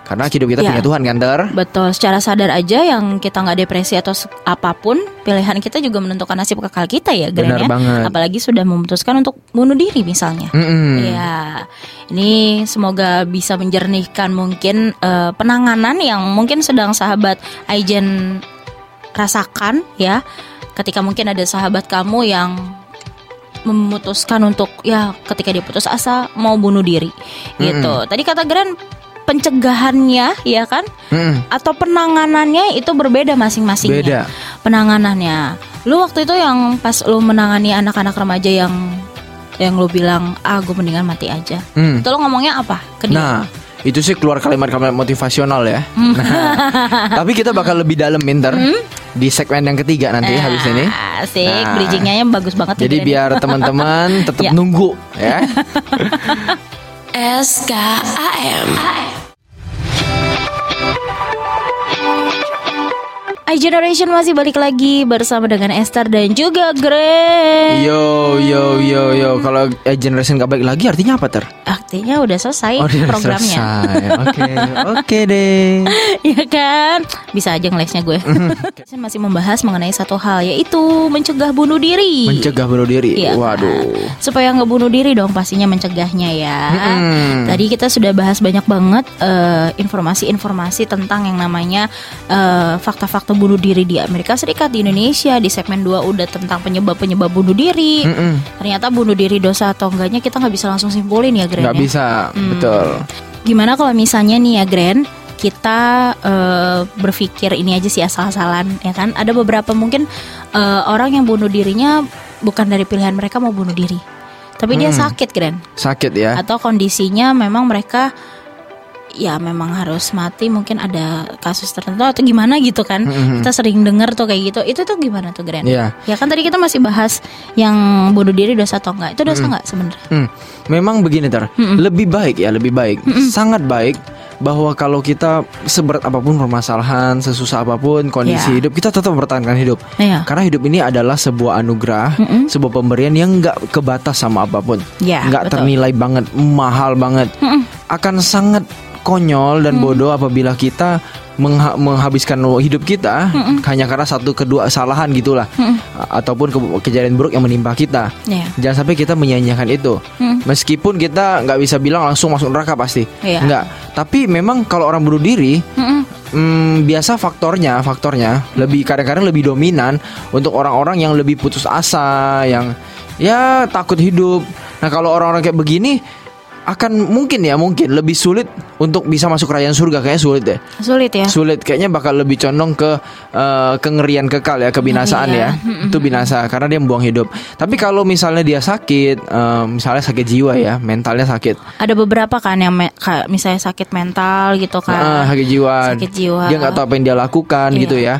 [SPEAKER 2] Karena hidup kita
[SPEAKER 1] Ya.
[SPEAKER 2] punya Tuhan kan, Ter?
[SPEAKER 1] Betul, secara sadar aja yang kita nggak depresi atau apa pun, pilihan kita juga menentukan nasib kekal kita ya, Gren
[SPEAKER 2] Benar
[SPEAKER 1] ya.
[SPEAKER 2] banget.
[SPEAKER 1] Apalagi sudah memutuskan untuk bunuh diri misalnya.
[SPEAKER 2] Mm-mm.
[SPEAKER 1] Ya, ini semoga bisa menjernihkan mungkin eh, penanganan yang mungkin sedang sahabat Aijen rasakan ya. Ketika mungkin ada sahabat kamu yang memutuskan untuk ya ketika dia putus asa mau bunuh diri gitu. Tadi kata Gran pencegahannya ya kan
[SPEAKER 2] Mm-mm.
[SPEAKER 1] atau penanganannya itu berbeda masing-masingnya.
[SPEAKER 2] Beda.
[SPEAKER 1] Penanganannya. Lu waktu itu yang pas lu menangani anak-anak remaja yang yang lu bilang ah gue mendingan mati aja.
[SPEAKER 2] Mm.
[SPEAKER 1] Itu lu ngomongnya apa ke dia?
[SPEAKER 2] Nah, itu sih keluar kalimat-kalimat motivasional ya. Nah, (laughs) tapi kita bakal lebih dalam Minter di segmen yang ketiga nanti habis ini.
[SPEAKER 1] Asik,
[SPEAKER 2] Nah.
[SPEAKER 1] bridgingnya bagus banget
[SPEAKER 2] Jadi biar teman-teman tetap (laughs)
[SPEAKER 1] Ya.
[SPEAKER 2] nunggu ya. (laughs)
[SPEAKER 3] SKAM
[SPEAKER 1] iGeneration masih balik lagi bersama dengan Esther dan juga Gren.
[SPEAKER 2] Yo yo yo yo kalau eh, generation gak baik lagi artinya apa ter?
[SPEAKER 1] Artinya udah selesai
[SPEAKER 2] Oh, udah
[SPEAKER 1] programnya. (laughs)
[SPEAKER 2] Oke oke deh. (laughs)
[SPEAKER 1] ya kan? Bisa aja ngelesnya gue. (laughs) Saya masih membahas mengenai satu hal yaitu mencegah bunuh diri.
[SPEAKER 2] Mencegah bunuh diri.
[SPEAKER 1] Kan?
[SPEAKER 2] Waduh.
[SPEAKER 1] Supaya nggak bunuh diri dong pastinya mencegahnya ya.
[SPEAKER 2] Mm-mm.
[SPEAKER 1] Tadi kita sudah bahas banyak banget eh, informasi-informasi tentang yang namanya eh, fakta-fakta bunuh diri di Amerika Serikat, di Indonesia. Di segmen 2 udah tentang penyebab-penyebab bunuh diri.
[SPEAKER 2] Mm-mm.
[SPEAKER 1] Ternyata bunuh diri dosa atau enggaknya kita nggak bisa langsung simpulin ya, Gren.
[SPEAKER 2] Nggak
[SPEAKER 1] ya?
[SPEAKER 2] bisa
[SPEAKER 1] Hmm.
[SPEAKER 2] betul.
[SPEAKER 1] Gimana kalau misalnya nih ya Gren kita eh, berpikir ini aja sih asal-asalan ya kan ada beberapa mungkin eh, orang yang bunuh dirinya bukan dari pilihan mereka mau bunuh diri tapi dia
[SPEAKER 2] Hmm.
[SPEAKER 1] sakit Gren
[SPEAKER 2] Sakit ya.
[SPEAKER 1] atau kondisinya memang mereka ya memang harus mati mungkin ada kasus tertentu atau gimana gitu kan.
[SPEAKER 2] Mhm.
[SPEAKER 1] kita sering dengar tuh kayak gitu. Itu tuh gimana tuh Gren?
[SPEAKER 2] Iya.
[SPEAKER 1] ya kan tadi kita masih bahas yang bunuh diri dosa atau enggak. Itu dosa enggak sebenarnya?
[SPEAKER 2] Hmm, memang begini ter, lebih baik ya lebih baik, sangat baik bahwa kalau kita seberat apa pun permasalahan, sesusah apa pun kondisi
[SPEAKER 1] Ya.
[SPEAKER 2] hidup, kita tetap mempertahankan hidup.
[SPEAKER 1] Iya.
[SPEAKER 2] Karena hidup ini adalah sebuah anugerah, sebuah pemberian yang nggak kebatas sama apa pun,
[SPEAKER 1] Ya,
[SPEAKER 2] nggak
[SPEAKER 1] betul.
[SPEAKER 2] ternilai banget, mahal banget, akan sangat konyol dan bodoh apabila kita mengha- menghabiskan hidup kita hanya karena satu kedua kesalahan gitulah, A- ataupun ke- kejadian buruk yang menimpa kita.
[SPEAKER 1] Iya.
[SPEAKER 2] Jangan sampai kita menyanyiakan itu.
[SPEAKER 1] Hmm.
[SPEAKER 2] Meskipun kita nggak bisa bilang langsung masuk neraka pasti,
[SPEAKER 1] Iya.
[SPEAKER 2] nggak. Tapi memang kalau orang bunuh diri,
[SPEAKER 1] Mm-mm.
[SPEAKER 2] hmm, biasa faktornya, faktornya lebih kadang-kadang lebih dominan untuk orang-orang yang lebih putus asa, yang ya takut hidup. Nah kalau orang-orang kayak begini akan mungkin ya mungkin lebih sulit untuk bisa masuk kerajaan surga kayaknya sulit deh.
[SPEAKER 1] sulit ya
[SPEAKER 2] Sulit kayaknya bakal lebih condong ke eh, kengerian kekal ya kebinasaan
[SPEAKER 1] Iya.
[SPEAKER 2] ya. Itu binasa karena dia membuang hidup. Tapi kalau misalnya dia sakit, eh, misalnya sakit jiwa ya, mentalnya sakit.
[SPEAKER 1] ada beberapa kan yang me- kayak misalnya sakit mental gitu
[SPEAKER 2] Nah,
[SPEAKER 1] kan
[SPEAKER 2] sakit jiwa.
[SPEAKER 1] Sakit jiwa.
[SPEAKER 2] Dia nggak tahu apa yang dia lakukan
[SPEAKER 1] Iya.
[SPEAKER 2] gitu ya.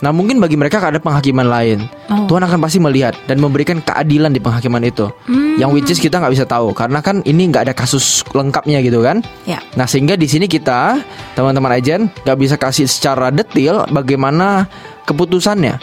[SPEAKER 2] Nah, mungkin bagi mereka ada penghakiman lain.
[SPEAKER 1] Oh.
[SPEAKER 2] Tuhan akan pasti melihat dan memberikan keadilan di penghakiman itu.
[SPEAKER 1] Hmm.
[SPEAKER 2] Yang which is kita nggak bisa tahu karena kan ini nggak ada kasus lengkapnya gitu kan.
[SPEAKER 1] ya
[SPEAKER 2] Nah sehingga di sini kita teman-teman agen nggak bisa kasih secara detail bagaimana keputusannya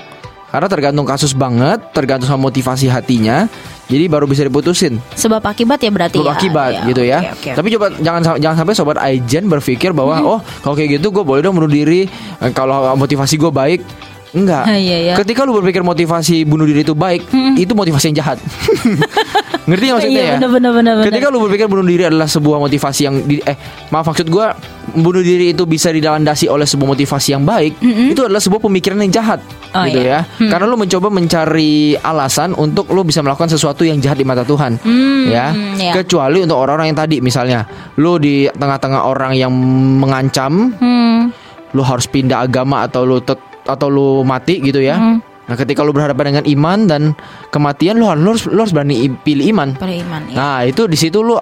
[SPEAKER 2] karena tergantung kasus banget, tergantung sama motivasi hatinya. Jadi baru bisa diputusin
[SPEAKER 1] sebab akibat ya berarti
[SPEAKER 2] sebab
[SPEAKER 1] ya
[SPEAKER 2] akibat
[SPEAKER 1] Ya,
[SPEAKER 2] gitu ya.
[SPEAKER 1] oke, oke.
[SPEAKER 2] Tapi coba jangan jangan sampai sobat agen berpikir bahwa
[SPEAKER 1] Hmm.
[SPEAKER 2] oh kalau kayak gitu gue boleh dong bunuh diri eh, kalau motivasi gue baik. Enggak. (laughs)
[SPEAKER 1] Iya, iya.
[SPEAKER 2] Ketika lu berpikir motivasi bunuh diri itu baik, itu motivasi yang jahat. (laughs) Ngerti nggak maksudnya
[SPEAKER 1] Iya,
[SPEAKER 2] ya?
[SPEAKER 1] bener, bener, bener.
[SPEAKER 2] Ketika lu berpikir bunuh diri adalah sebuah motivasi yang di, eh maaf maksud gua bunuh diri itu bisa dilandasi oleh sebuah motivasi yang baik, itu adalah sebuah pemikiran yang jahat
[SPEAKER 1] Oh,
[SPEAKER 2] gitu
[SPEAKER 1] iya.
[SPEAKER 2] ya. Karena lu mencoba mencari alasan untuk lu bisa melakukan sesuatu yang jahat di mata Tuhan.
[SPEAKER 1] Hmm,
[SPEAKER 2] ya.
[SPEAKER 1] iya.
[SPEAKER 2] Kecuali untuk orang-orang yang tadi misalnya lu di tengah-tengah orang yang mengancam,
[SPEAKER 1] Hmm,
[SPEAKER 2] lu harus pindah agama atau lu tet- atau lu mati gitu ya.
[SPEAKER 1] Hmm.
[SPEAKER 2] Nah, ketika lu berhadapan dengan iman dan kematian lu harus lu harus berani pilih iman.
[SPEAKER 1] iman ya.
[SPEAKER 2] Nah itu di situ lu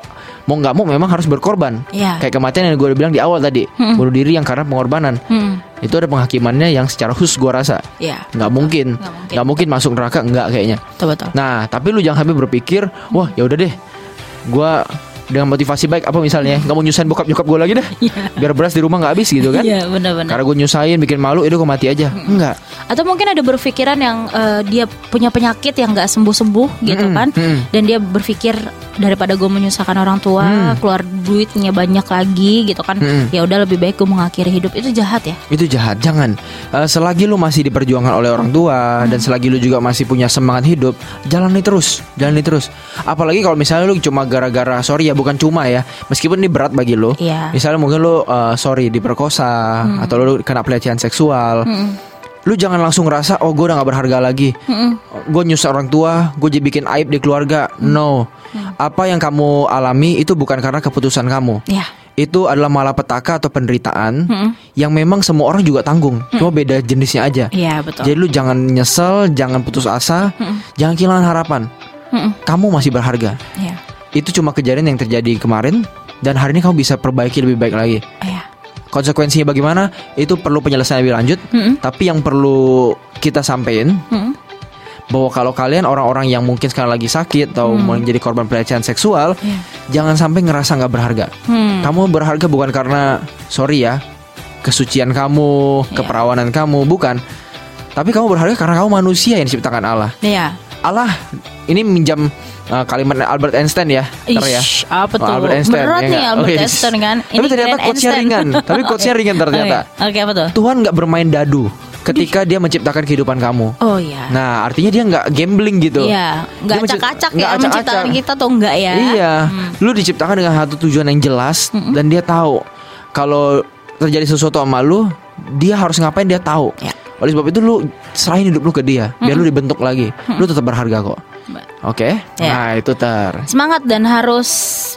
[SPEAKER 2] mau nggak mau memang harus berkorban.
[SPEAKER 1] Iya.
[SPEAKER 2] Kayak kematian yang gue udah bilang di awal tadi, bunuh diri yang karena pengorbanan.
[SPEAKER 1] Hmm,
[SPEAKER 2] Itu ada penghakimannya yang secara khusus gue rasa
[SPEAKER 1] ya
[SPEAKER 2] nggak mungkin,
[SPEAKER 1] Nggak mungkin.
[SPEAKER 2] nggak mungkin masuk neraka nggak kayaknya.
[SPEAKER 1] betul betul.
[SPEAKER 2] Nah tapi lu jangan sampai berpikir, wah ya udah deh, gue dengan motivasi baik apa misalnya nggak mau nyusahin bokap nyokap gue lagi dah
[SPEAKER 1] Iya.
[SPEAKER 2] biar beras di rumah nggak habis gitu kan
[SPEAKER 1] Iya benar-benar.
[SPEAKER 2] karena gue nyusahin bikin malu itu gue mati aja enggak
[SPEAKER 1] Atau mungkin ada berpikiran yang eh, dia punya penyakit yang nggak sembuh-sembuh gitu
[SPEAKER 2] Mm-mm,
[SPEAKER 1] kan,
[SPEAKER 2] mm-mm.
[SPEAKER 1] dan dia berpikir daripada gue menyusahkan orang tua,
[SPEAKER 2] Mm.
[SPEAKER 1] keluar duitnya banyak lagi gitu kan,
[SPEAKER 2] Mm-mm.
[SPEAKER 1] ya udah lebih baik gue mengakhiri hidup itu jahat ya.
[SPEAKER 2] itu jahat jangan Eh, selagi lu masih diperjuangkan oleh orang tua dan selagi lu juga masih punya semangat hidup jalani terus jalani terus apalagi kalau misalnya lu cuma gara-gara sorry ya bukan cuma ya meskipun ini berat bagi lu
[SPEAKER 1] Iya.
[SPEAKER 2] misalnya mungkin lu eh, sorry diperkosa atau lu kena pelecehan seksual
[SPEAKER 1] Mm-mm.
[SPEAKER 2] lu jangan langsung ngerasa oh gue udah gak berharga lagi
[SPEAKER 1] Mm-mm.
[SPEAKER 2] gue nyusah orang tua gue jadi bikin aib di keluarga no apa yang kamu alami itu bukan karena keputusan kamu
[SPEAKER 1] Ya.
[SPEAKER 2] itu adalah malapetaka atau penderitaan
[SPEAKER 1] Mm-mm.
[SPEAKER 2] yang memang semua orang juga tanggung cuma beda jenisnya aja
[SPEAKER 1] Iya betul.
[SPEAKER 2] jadi lu jangan nyesel jangan putus asa
[SPEAKER 1] Mm-mm.
[SPEAKER 2] jangan kehilangan harapan
[SPEAKER 1] Mm-mm.
[SPEAKER 2] kamu masih berharga
[SPEAKER 1] Iya.
[SPEAKER 2] Itu cuma kejadian yang terjadi kemarin dan hari ini kamu bisa perbaiki lebih baik lagi
[SPEAKER 1] Iya.
[SPEAKER 2] konsekuensinya bagaimana itu perlu penyelesaian lebih lanjut
[SPEAKER 1] Mm-mm.
[SPEAKER 2] tapi yang perlu kita sampaikan
[SPEAKER 1] Mm-mm.
[SPEAKER 2] bahwa kalau kalian orang-orang yang mungkin sekarang lagi sakit atau menjadi korban pelecehan seksual
[SPEAKER 1] Iya.
[SPEAKER 2] jangan sampai ngerasa nggak berharga
[SPEAKER 1] Hmm.
[SPEAKER 2] kamu berharga bukan karena sorry ya kesucian kamu
[SPEAKER 1] Iya.
[SPEAKER 2] keperawanan kamu bukan tapi kamu berharga karena kamu manusia yang diciptakan Allah
[SPEAKER 1] Iya.
[SPEAKER 2] Allah ini minjam uh, kalimat Albert Einstein ya ya
[SPEAKER 1] Ish, apa
[SPEAKER 2] Oh,
[SPEAKER 1] tuh?
[SPEAKER 2] Albert Einstein,
[SPEAKER 1] Berat
[SPEAKER 2] ya
[SPEAKER 1] nih
[SPEAKER 2] nggak?
[SPEAKER 1] Albert
[SPEAKER 2] Oke.
[SPEAKER 1] Einstein kan.
[SPEAKER 2] Tapi ternyata quotesnya ringan. Tapi (laughs) quotesnya ringan ternyata.
[SPEAKER 1] Oke, Oke, apa tuh?
[SPEAKER 2] Tuhan nggak bermain dadu ketika dia menciptakan kehidupan kamu
[SPEAKER 1] Oh iya.
[SPEAKER 2] nah artinya dia nggak gambling gitu
[SPEAKER 1] Iya, nggak acak-acak
[SPEAKER 2] nggak
[SPEAKER 1] ya
[SPEAKER 2] acak-acak.
[SPEAKER 1] menciptakan kita tuh enggak ya.
[SPEAKER 2] Iya, lu diciptakan dengan satu tujuan yang jelas dan dia tahu kalau terjadi sesuatu sama lu, dia harus ngapain dia tahu.
[SPEAKER 1] Ya.
[SPEAKER 2] Oleh sebab itu lu serahin hidup lu ke dia, biar lu dibentuk lagi. Lu tetap berharga kok. Oke?
[SPEAKER 1] Ya.
[SPEAKER 2] Nah, itu ter.
[SPEAKER 1] Semangat dan harus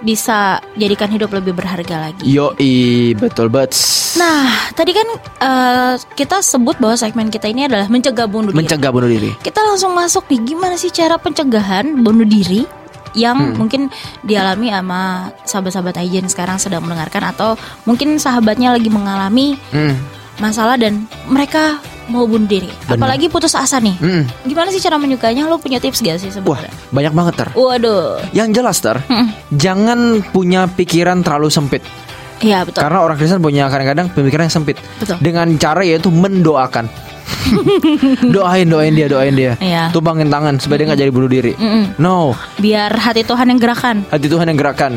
[SPEAKER 1] bisa jadikan hidup lebih berharga lagi.
[SPEAKER 2] Yoi, betul banget.
[SPEAKER 1] Nah, tadi kan eh, kita sebut bahwa segmen kita ini adalah mencegah bunuh diri.
[SPEAKER 2] Mencegah bunuh diri.
[SPEAKER 1] kita langsung masuk nih gimana sih cara pencegahan bunuh diri yang mungkin dialami sama sahabat-sahabat Aijen sekarang sedang mendengarkan atau mungkin sahabatnya lagi mengalami
[SPEAKER 2] Hmm.
[SPEAKER 1] Masalah dan mereka mau bunuh diri.
[SPEAKER 2] Benar.
[SPEAKER 1] Apalagi putus asa nih.
[SPEAKER 2] Hmm.
[SPEAKER 1] Gimana sih cara menyukainya? Lo punya tips gak sih
[SPEAKER 2] Wah,
[SPEAKER 1] sebenarnya?
[SPEAKER 2] banyak banget ter.
[SPEAKER 1] Waduh.
[SPEAKER 2] Yang jelas ter,
[SPEAKER 1] Mm-mm.
[SPEAKER 2] jangan punya pikiran terlalu sempit.
[SPEAKER 1] Iya betul.
[SPEAKER 2] Karena orang Kristen punya kadang-kadang pemikiran yang sempit.
[SPEAKER 1] Betul.
[SPEAKER 2] Dengan cara yaitu mendoakan. (laughs) doain, doain dia, doain dia.
[SPEAKER 1] Iya.
[SPEAKER 2] Tumpangin tangan supaya dia nggak jadi bunuh diri.
[SPEAKER 1] Mm-mm.
[SPEAKER 2] No,
[SPEAKER 1] Biar hati Tuhan yang gerakan.
[SPEAKER 2] hati Tuhan yang gerakan.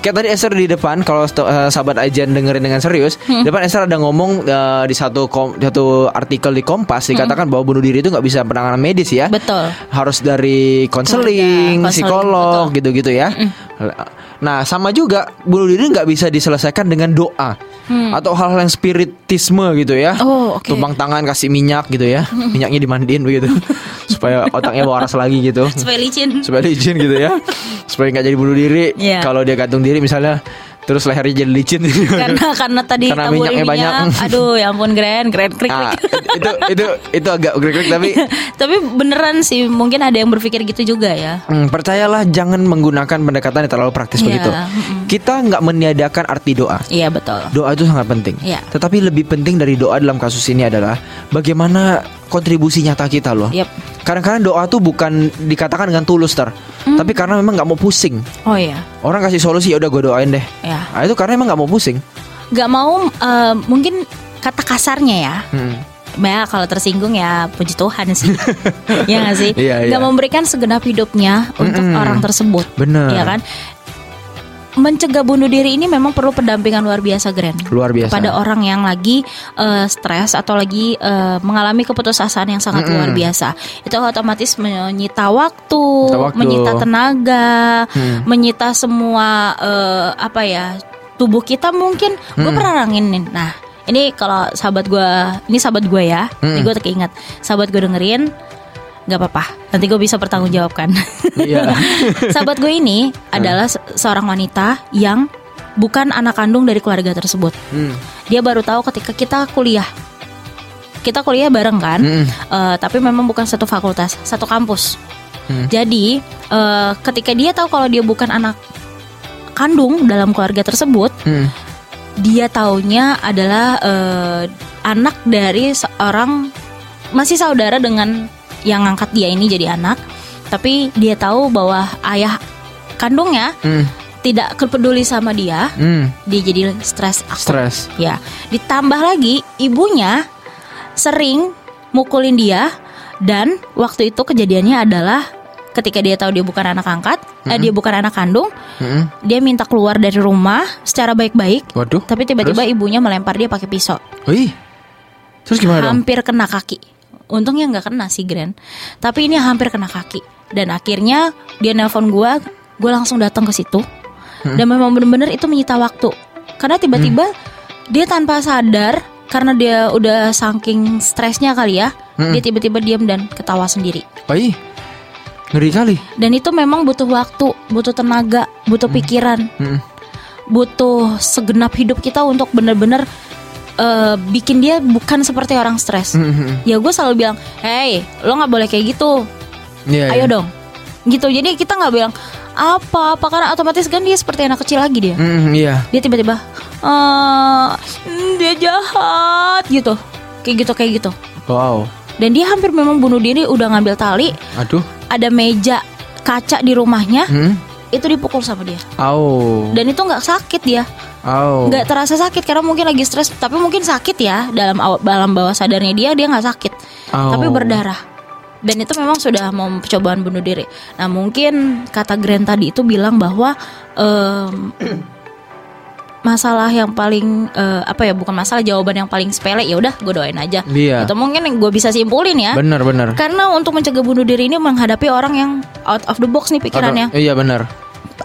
[SPEAKER 2] Kayak tadi Esther di depan, kalau eh, sahabat Ajan dengerin dengan serius, di depan Esther ada ngomong eh, di satu kom- satu artikel di Kompas dikatakan bahwa bunuh diri itu nggak bisa penanganan medis ya.
[SPEAKER 1] Betul.
[SPEAKER 2] harus dari konseling, psikolog, gitu-gitu ya. Nah, sama juga bunuh diri nggak bisa diselesaikan dengan doa atau hal-hal yang spiritisme gitu ya.
[SPEAKER 1] Hmm. Oh, oke.
[SPEAKER 2] Tumpang tangan kasih minyak gitu ya, minyaknya dimandiin begitu (laughs) supaya otaknya waras lagi gitu.
[SPEAKER 1] Supaya licin.
[SPEAKER 2] Supaya licin gitu ya, (laughs) supaya nggak jadi bunuh diri.
[SPEAKER 1] Iya.
[SPEAKER 2] Kalau dia gantung diri misalnya, terus lehernya jadi licin.
[SPEAKER 1] karena karena tadi
[SPEAKER 2] Karena minyaknya
[SPEAKER 1] minyak.
[SPEAKER 2] banyak. (laughs)
[SPEAKER 1] Aduh, ya ampun Grand, Grand krik.
[SPEAKER 2] Nah,
[SPEAKER 1] krik.
[SPEAKER 2] itu itu itu agak grek tapi
[SPEAKER 1] Tapi beneran sih mungkin ada yang berpikir gitu juga ya.
[SPEAKER 2] Hmm, percayalah jangan menggunakan pendekatan yang terlalu praktis
[SPEAKER 1] Iya,
[SPEAKER 2] begitu. Kita nggak meniadakan arti doa.
[SPEAKER 1] Iya betul.
[SPEAKER 2] Doa itu sangat penting.
[SPEAKER 1] Iya.
[SPEAKER 2] Tetapi lebih penting dari doa dalam kasus ini adalah bagaimana kontribusi nyata kita loh.
[SPEAKER 1] Yep.
[SPEAKER 2] Kadang-kadang doa tuh bukan dikatakan dengan tulus ter,
[SPEAKER 1] Hmm.
[SPEAKER 2] tapi karena memang nggak mau pusing.
[SPEAKER 1] Oh iya.
[SPEAKER 2] Orang kasih solusi ya udah gue doain deh.
[SPEAKER 1] Ya.
[SPEAKER 2] Nah, itu karena emang nggak mau pusing.
[SPEAKER 1] Gak mau eh, mungkin kata kasarnya ya.
[SPEAKER 2] Hmm.
[SPEAKER 1] Ya kalau tersinggung ya puji Tuhan sih. (laughs) ya gak sih?
[SPEAKER 2] Iya,
[SPEAKER 1] Gak
[SPEAKER 2] iya.
[SPEAKER 1] memberikan segenap hidupnya untuk
[SPEAKER 2] Mm-mm.
[SPEAKER 1] orang tersebut.
[SPEAKER 2] Bener.
[SPEAKER 1] Ya kan? Mencegah bunuh diri ini memang perlu pendampingan luar biasa, Grand.
[SPEAKER 2] Luar biasa.
[SPEAKER 1] Kepada orang yang lagi eh, stres atau lagi eh, mengalami keputusasaan yang sangat
[SPEAKER 2] Mm-mm.
[SPEAKER 1] luar biasa. Itu otomatis menyita waktu,
[SPEAKER 2] Menyita waktu.
[SPEAKER 1] menyita tenaga,
[SPEAKER 2] Hmm.
[SPEAKER 1] menyita semua eh, apa ya tubuh kita mungkin. Gue
[SPEAKER 2] Hmm.
[SPEAKER 1] pernah rangin Nah, ini kalau sahabat gue, ini sahabat gue ya, ini
[SPEAKER 2] Hmm.
[SPEAKER 1] gue keinget. Sahabat gue dengerin, nggak apa-apa. Nanti gue bisa pertanggungjawabkan.
[SPEAKER 2] Iya. (laughs)
[SPEAKER 1] sahabat gue ini adalah se- seorang wanita yang bukan anak kandung dari keluarga tersebut.
[SPEAKER 2] Hmm.
[SPEAKER 1] Dia baru tahu ketika kita kuliah. Kita kuliah bareng kan,
[SPEAKER 2] Mm-mm.
[SPEAKER 1] Eh, tapi memang bukan satu fakultas, satu kampus.
[SPEAKER 2] Hmm.
[SPEAKER 1] Jadi eh, ketika dia tahu kalau dia bukan anak kandung dalam keluarga tersebut,
[SPEAKER 2] Hmm.
[SPEAKER 1] dia taunya adalah eh, anak dari seorang masih saudara dengan yang ngangkat dia ini jadi anak, tapi dia tahu bahwa ayah kandungnya
[SPEAKER 2] Hmm.
[SPEAKER 1] tidak peduli sama dia,
[SPEAKER 2] Hmm,
[SPEAKER 1] dia jadi stres akut.
[SPEAKER 2] stres.
[SPEAKER 1] Ya, ditambah lagi ibunya sering mukulin dia dan waktu itu kejadiannya adalah ketika dia tahu dia bukan anak angkat, eh, dia bukan anak kandung,
[SPEAKER 2] Mm-mm.
[SPEAKER 1] dia minta keluar dari rumah secara baik-baik,
[SPEAKER 2] Waduh.
[SPEAKER 1] tapi tiba-tiba ibunya melempar dia pakai pisau,
[SPEAKER 2] Wih. Terus gimana dong?
[SPEAKER 1] hampir kena kaki. Untungnya nggak kena sih Grand, tapi ini hampir kena kaki. Dan akhirnya dia nelpon gua, gue langsung datang ke situ.
[SPEAKER 2] Hmm.
[SPEAKER 1] Dan memang bener-bener itu menyita waktu, karena tiba-tiba dia tanpa sadar karena dia udah saking stresnya kali ya,
[SPEAKER 2] Hmm.
[SPEAKER 1] dia tiba-tiba diam dan ketawa sendiri.
[SPEAKER 2] Wih. Ngeri kali.
[SPEAKER 1] Dan itu memang butuh waktu, butuh tenaga, butuh pikiran,
[SPEAKER 2] Mm-mm.
[SPEAKER 1] butuh segenap hidup kita untuk bener-bener eh, bikin dia bukan seperti orang stres.
[SPEAKER 2] Mm-mm.
[SPEAKER 1] Ya gue selalu bilang, hey lo nggak boleh kayak gitu,
[SPEAKER 2] Iya,
[SPEAKER 1] ayo
[SPEAKER 2] iya.
[SPEAKER 1] dong. Gitu. Jadi kita nggak bilang apa apa karena otomatis kan dia seperti anak kecil lagi dia.
[SPEAKER 2] Mm, iya.
[SPEAKER 1] Dia tiba-tiba, "Eh, mm, dia jahat gitu, kayak gitu kayak gitu.
[SPEAKER 2] Wow.
[SPEAKER 1] Dan dia hampir memang bunuh diri, udah ngambil tali,
[SPEAKER 2] Aduh.
[SPEAKER 1] ada meja kaca di rumahnya,
[SPEAKER 2] Hmm.
[SPEAKER 1] itu dipukul sama dia.
[SPEAKER 2] Au.
[SPEAKER 1] Dan itu nggak sakit dia,
[SPEAKER 2] Au.
[SPEAKER 1] nggak terasa sakit karena mungkin lagi stres, tapi mungkin sakit ya dalam dalam bawah sadarnya dia dia nggak sakit,
[SPEAKER 2] Au.
[SPEAKER 1] tapi berdarah. Dan itu memang sudah mau percobaan bunuh diri. Nah mungkin kata Grant tadi itu bilang bahwa em, masalah yang paling eh, apa ya bukan masalah jawaban yang paling sepele ya udah gue doain aja.
[SPEAKER 2] Iya.
[SPEAKER 1] Itu mungkin yang gue bisa simpulin ya.
[SPEAKER 2] Bener bener.
[SPEAKER 1] Karena untuk mencegah bunuh diri ini menghadapi orang yang out of the box nih pikirannya.
[SPEAKER 2] Iya bener.